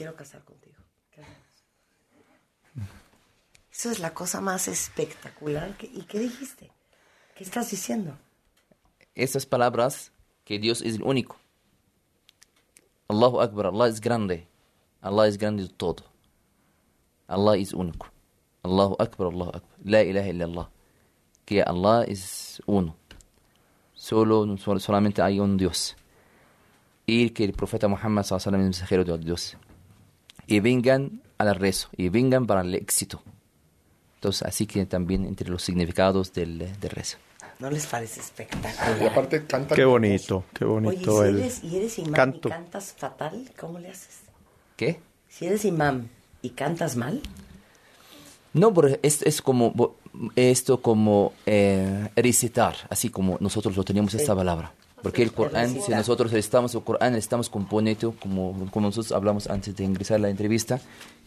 Speaker 6: Quiero casar contigo. Eso es la cosa más espectacular. que- ¿Y qué dijiste? ¿Qué estás diciendo?
Speaker 11: Estas palabras que Dios es el único. Allahu Akbar, Allah es grande. Allah es grande de todo. Allah es único. Allahu Akbar, Allahu Akbar. La ilaha illallah. Que Allah es uno. Solo, sol- solamente hay un Dios. Y que el profeta Muhammad sallallahu alaihi wasallam es mensajero de Dios. Y vengan al rezo. Y vengan para el éxito. Entonces, así que también entre los significados del, del rezo.
Speaker 6: ¿No les parece espectacular?
Speaker 7: Y aparte cantan.
Speaker 9: Qué bonito, qué
Speaker 6: Oye,
Speaker 9: bonito
Speaker 6: si
Speaker 9: el
Speaker 6: eres, y eres imán
Speaker 9: canto.
Speaker 6: y cantas fatal, ¿cómo le haces?
Speaker 11: ¿Qué?
Speaker 6: Si eres imán y cantas mal,
Speaker 11: No, pero esto es como esto como eh, recitar, así como nosotros lo tenemos esta palabra. Porque el Corán, si nosotros estamos el Corán, estamos componiendo, como, como nosotros hablamos antes de ingresar a la entrevista,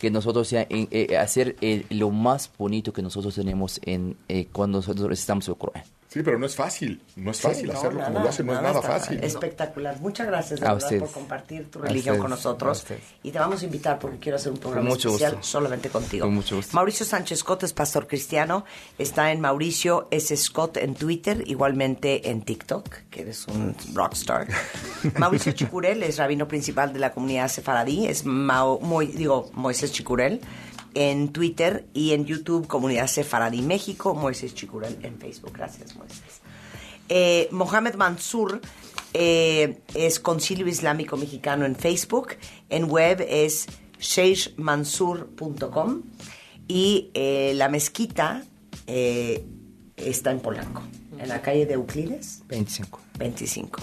Speaker 11: que nosotros ya en- eh, hacer eh, lo más bonito que nosotros tenemos en eh, cuando nosotros recitamos el Corán.
Speaker 7: Sí, pero no es fácil. No es
Speaker 6: Sí,
Speaker 7: fácil
Speaker 6: no,
Speaker 7: hacerlo como
Speaker 6: nada,
Speaker 7: lo hacen. No es nada fácil.
Speaker 6: Espectacular. Muchas gracias de verdad por compartir tu religión con nosotros. Y te vamos a invitar porque quiero hacer un programa
Speaker 11: mucho
Speaker 6: especial
Speaker 11: gusto.
Speaker 6: solamente contigo.
Speaker 11: Con mucho gusto.
Speaker 6: Mauricio Sánchez Scott es pastor cristiano. Está en Mauricio S. Scott en Twitter, igualmente en TikTok, que eres un rockstar. Mauricio Chicurel es rabino principal de la comunidad sefaradí. Es Mao- Mo- digo, Moisés Chicurel en Twitter y en YouTube, Comunidad Sefaradí México, Moisés Chicurel en Facebook. Gracias, Moisés. Eh, Mohamed Mansur eh, es Concilio Islámico Mexicano en Facebook. En web es sheikhmansur.com. Y eh, la mezquita está en Polanco, en la calle de Euclides.
Speaker 30: 25.
Speaker 6: 25.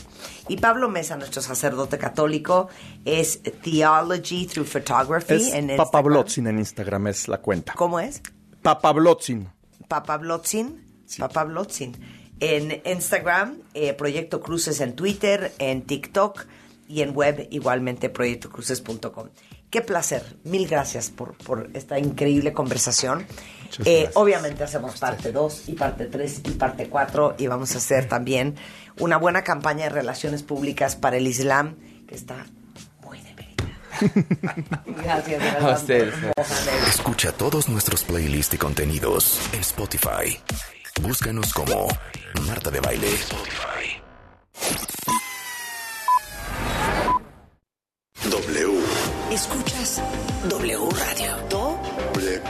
Speaker 6: Y Pablo Mesa, nuestro sacerdote católico, es Theology Through Photography.
Speaker 9: Es
Speaker 6: en
Speaker 9: Papa
Speaker 6: Instagram.
Speaker 9: Blotzin en Instagram, es la cuenta.
Speaker 6: ¿Cómo es?
Speaker 9: Papa Blotzin.
Speaker 6: Papa Blotzin. Papa Blotzin. En Instagram, eh, Proyecto Cruces en Twitter, en TikTok y en web igualmente proyectocruces.com. Qué placer. Mil gracias por, por esta increíble conversación. Eh,
Speaker 9: gracias.
Speaker 6: obviamente hacemos parte 2 y parte 3 y parte 4 y vamos a hacer también una buena campaña de relaciones públicas para el Islam que está muy debilitada. Gracias. de
Speaker 30: A ustedes.
Speaker 5: Escucha todos nuestros playlists y contenidos en Spotify. Búscanos como Marta de Baile. W.
Speaker 6: Escuchas W Radio. Do
Speaker 5: W.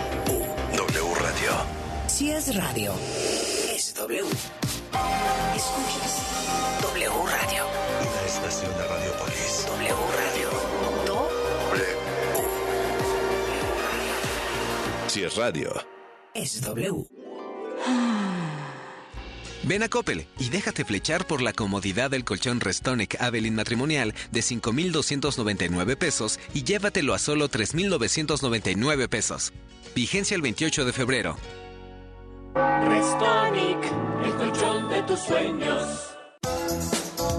Speaker 5: W Radio.
Speaker 6: Si es radio, es W. Escuchas W Radio.
Speaker 5: Una estación de Radiopolis.
Speaker 6: W Radio. Do
Speaker 5: Si es radio.
Speaker 6: es W.
Speaker 26: Ven a Coppel y déjate flechar por la comodidad del colchón Restonic Avelin matrimonial de 5,299 pesos y llévatelo a solo 3,999 pesos. Vigencia el 28 de febrero.
Speaker 13: Restonic, el colchón de tus sueños.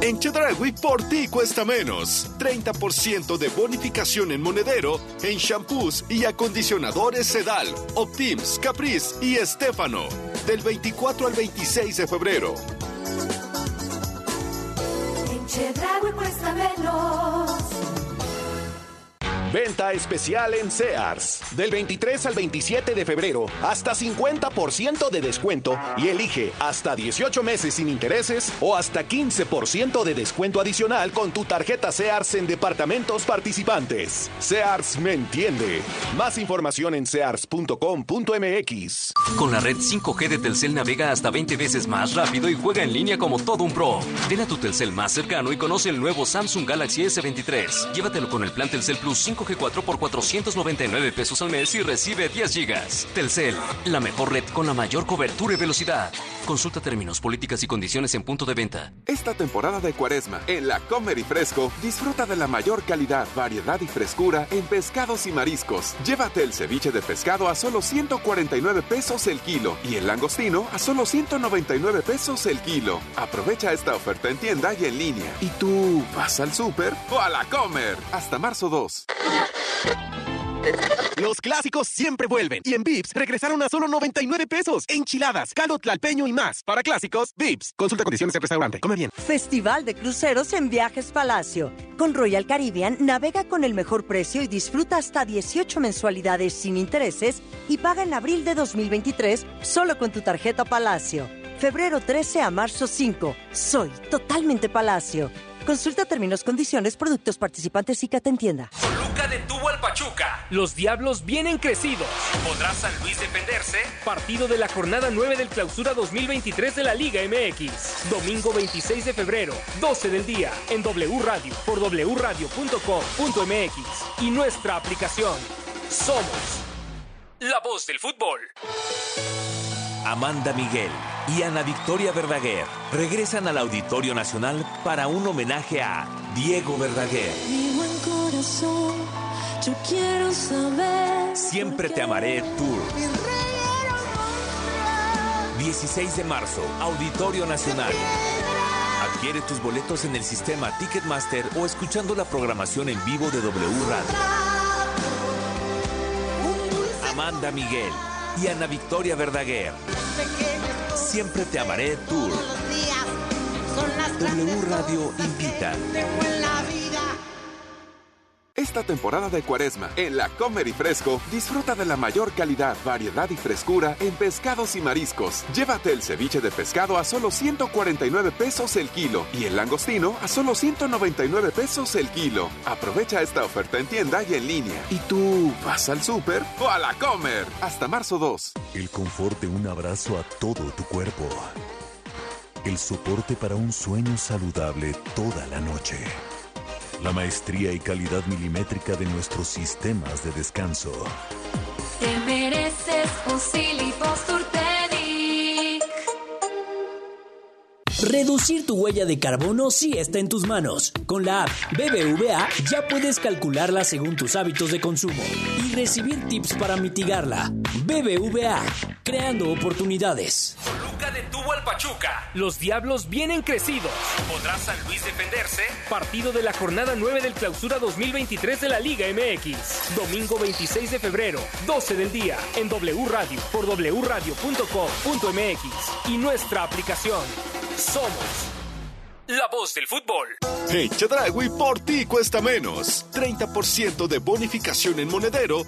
Speaker 14: En Chedragui por ti cuesta menos. 30% de bonificación en monedero en shampoos y acondicionadores Sedal, Optims, Caprice y Estefano. Del 24 al 26 de febrero.
Speaker 13: En Chedraui cuesta menos.
Speaker 31: Venta especial en Sears. Del 23 al 27 de febrero, hasta 50% de descuento y elige hasta 18 meses sin intereses o hasta 15% de descuento adicional con tu tarjeta Sears en departamentos participantes. Sears me entiende. Más información en sears.com.mx.
Speaker 32: Con la red 5G de Telcel navega hasta 20 veces más rápido y juega en línea como todo un pro. Ven a tu Telcel más cercano y conoce el nuevo Samsung Galaxy S23. Llévatelo con el plan Telcel Plus 5G4 por 499 pesos al mes y recibe 10 gigas. Telcel, la mejor red con la mayor cobertura y velocidad. Consulta términos, políticas y condiciones en punto de venta.
Speaker 27: Esta temporada de cuaresma, en la Comer y Fresco, disfruta de la mayor calidad, variedad y frescura en pescados y mariscos. Llévate el ceviche de pescado a solo 149 pesos el kilo y el langostino a solo 199 pesos el kilo. Aprovecha esta oferta en tienda y en línea. ¿Y tú vas al súper o a la Comer? Hasta marzo 2.
Speaker 31: Los clásicos siempre vuelven y en Vips regresaron a solo 99 pesos. Enchiladas, caldo tlalpeño y más. Para clásicos, Vips. Consulta condiciones en restaurante. Come bien.
Speaker 25: Festival de Cruceros en Viajes Palacio. Con Royal Caribbean navega con el mejor precio y disfruta hasta 18 mensualidades sin intereses y paga en abril de 2023 solo con tu tarjeta Palacio. Febrero 13 a marzo 5. Soy totalmente Palacio. Consulta términos, condiciones, productos participantes y que te entienda.
Speaker 33: Toluca detuvo al Pachuca. Los Diablos vienen crecidos. ¿Podrá San Luis defenderse? Partido de la jornada 9 del Clausura 2023 de la Liga MX. Domingo 26 de febrero, 12 del día, en W Radio, por wradio.com.mx y nuestra aplicación. Somos la voz del fútbol.
Speaker 34: Amanda Miguel y Ana Victoria Verdaguer regresan al Auditorio Nacional para un homenaje a Diego Verdaguer.
Speaker 13: Mi buen corazón, yo quiero saber.
Speaker 34: Siempre te amaré Tour. 16 de marzo, Auditorio Nacional. Adquiere tus boletos en el sistema Ticketmaster o escuchando la programación en vivo de W Radio. Amanda Miguel y Ana Victoria Verdaguer. Siempre te amaré Tour. W Radio invita.
Speaker 27: Esta temporada de cuaresma, en la Comer y Fresco, disfruta de la mayor calidad, variedad y frescura en pescados y mariscos. Llévate el ceviche de pescado a solo 149 pesos el kilo y el langostino a solo 199 pesos el kilo. Aprovecha esta oferta en tienda y en línea. ¿Y tú vas al súper o a la Comer? Hasta marzo 2.
Speaker 35: El confort de un abrazo a todo tu cuerpo. el soporte para un sueño saludable toda la noche. La maestría y calidad milimétrica de nuestros sistemas de descanso.
Speaker 13: Te mereces un
Speaker 36: Reducir tu huella de carbono sí está en tus manos. Con la app BBVA ya puedes calcularla según tus hábitos de consumo y recibir tips para mitigarla. BBVA, creando oportunidades.
Speaker 33: Toluca detuvo al Pachuca. Los Diablos vienen crecidos. ¿Podrá San Luis defenderse? Partido de la jornada 9 del Clausura 2023 de la Liga MX. Domingo 26 de febrero, 12 del día, en W Radio, por wradio.com.mx y nuestra aplicación. Somos la voz del fútbol.
Speaker 14: En Chedragui por ti cuesta menos. 30% de bonificación en monedero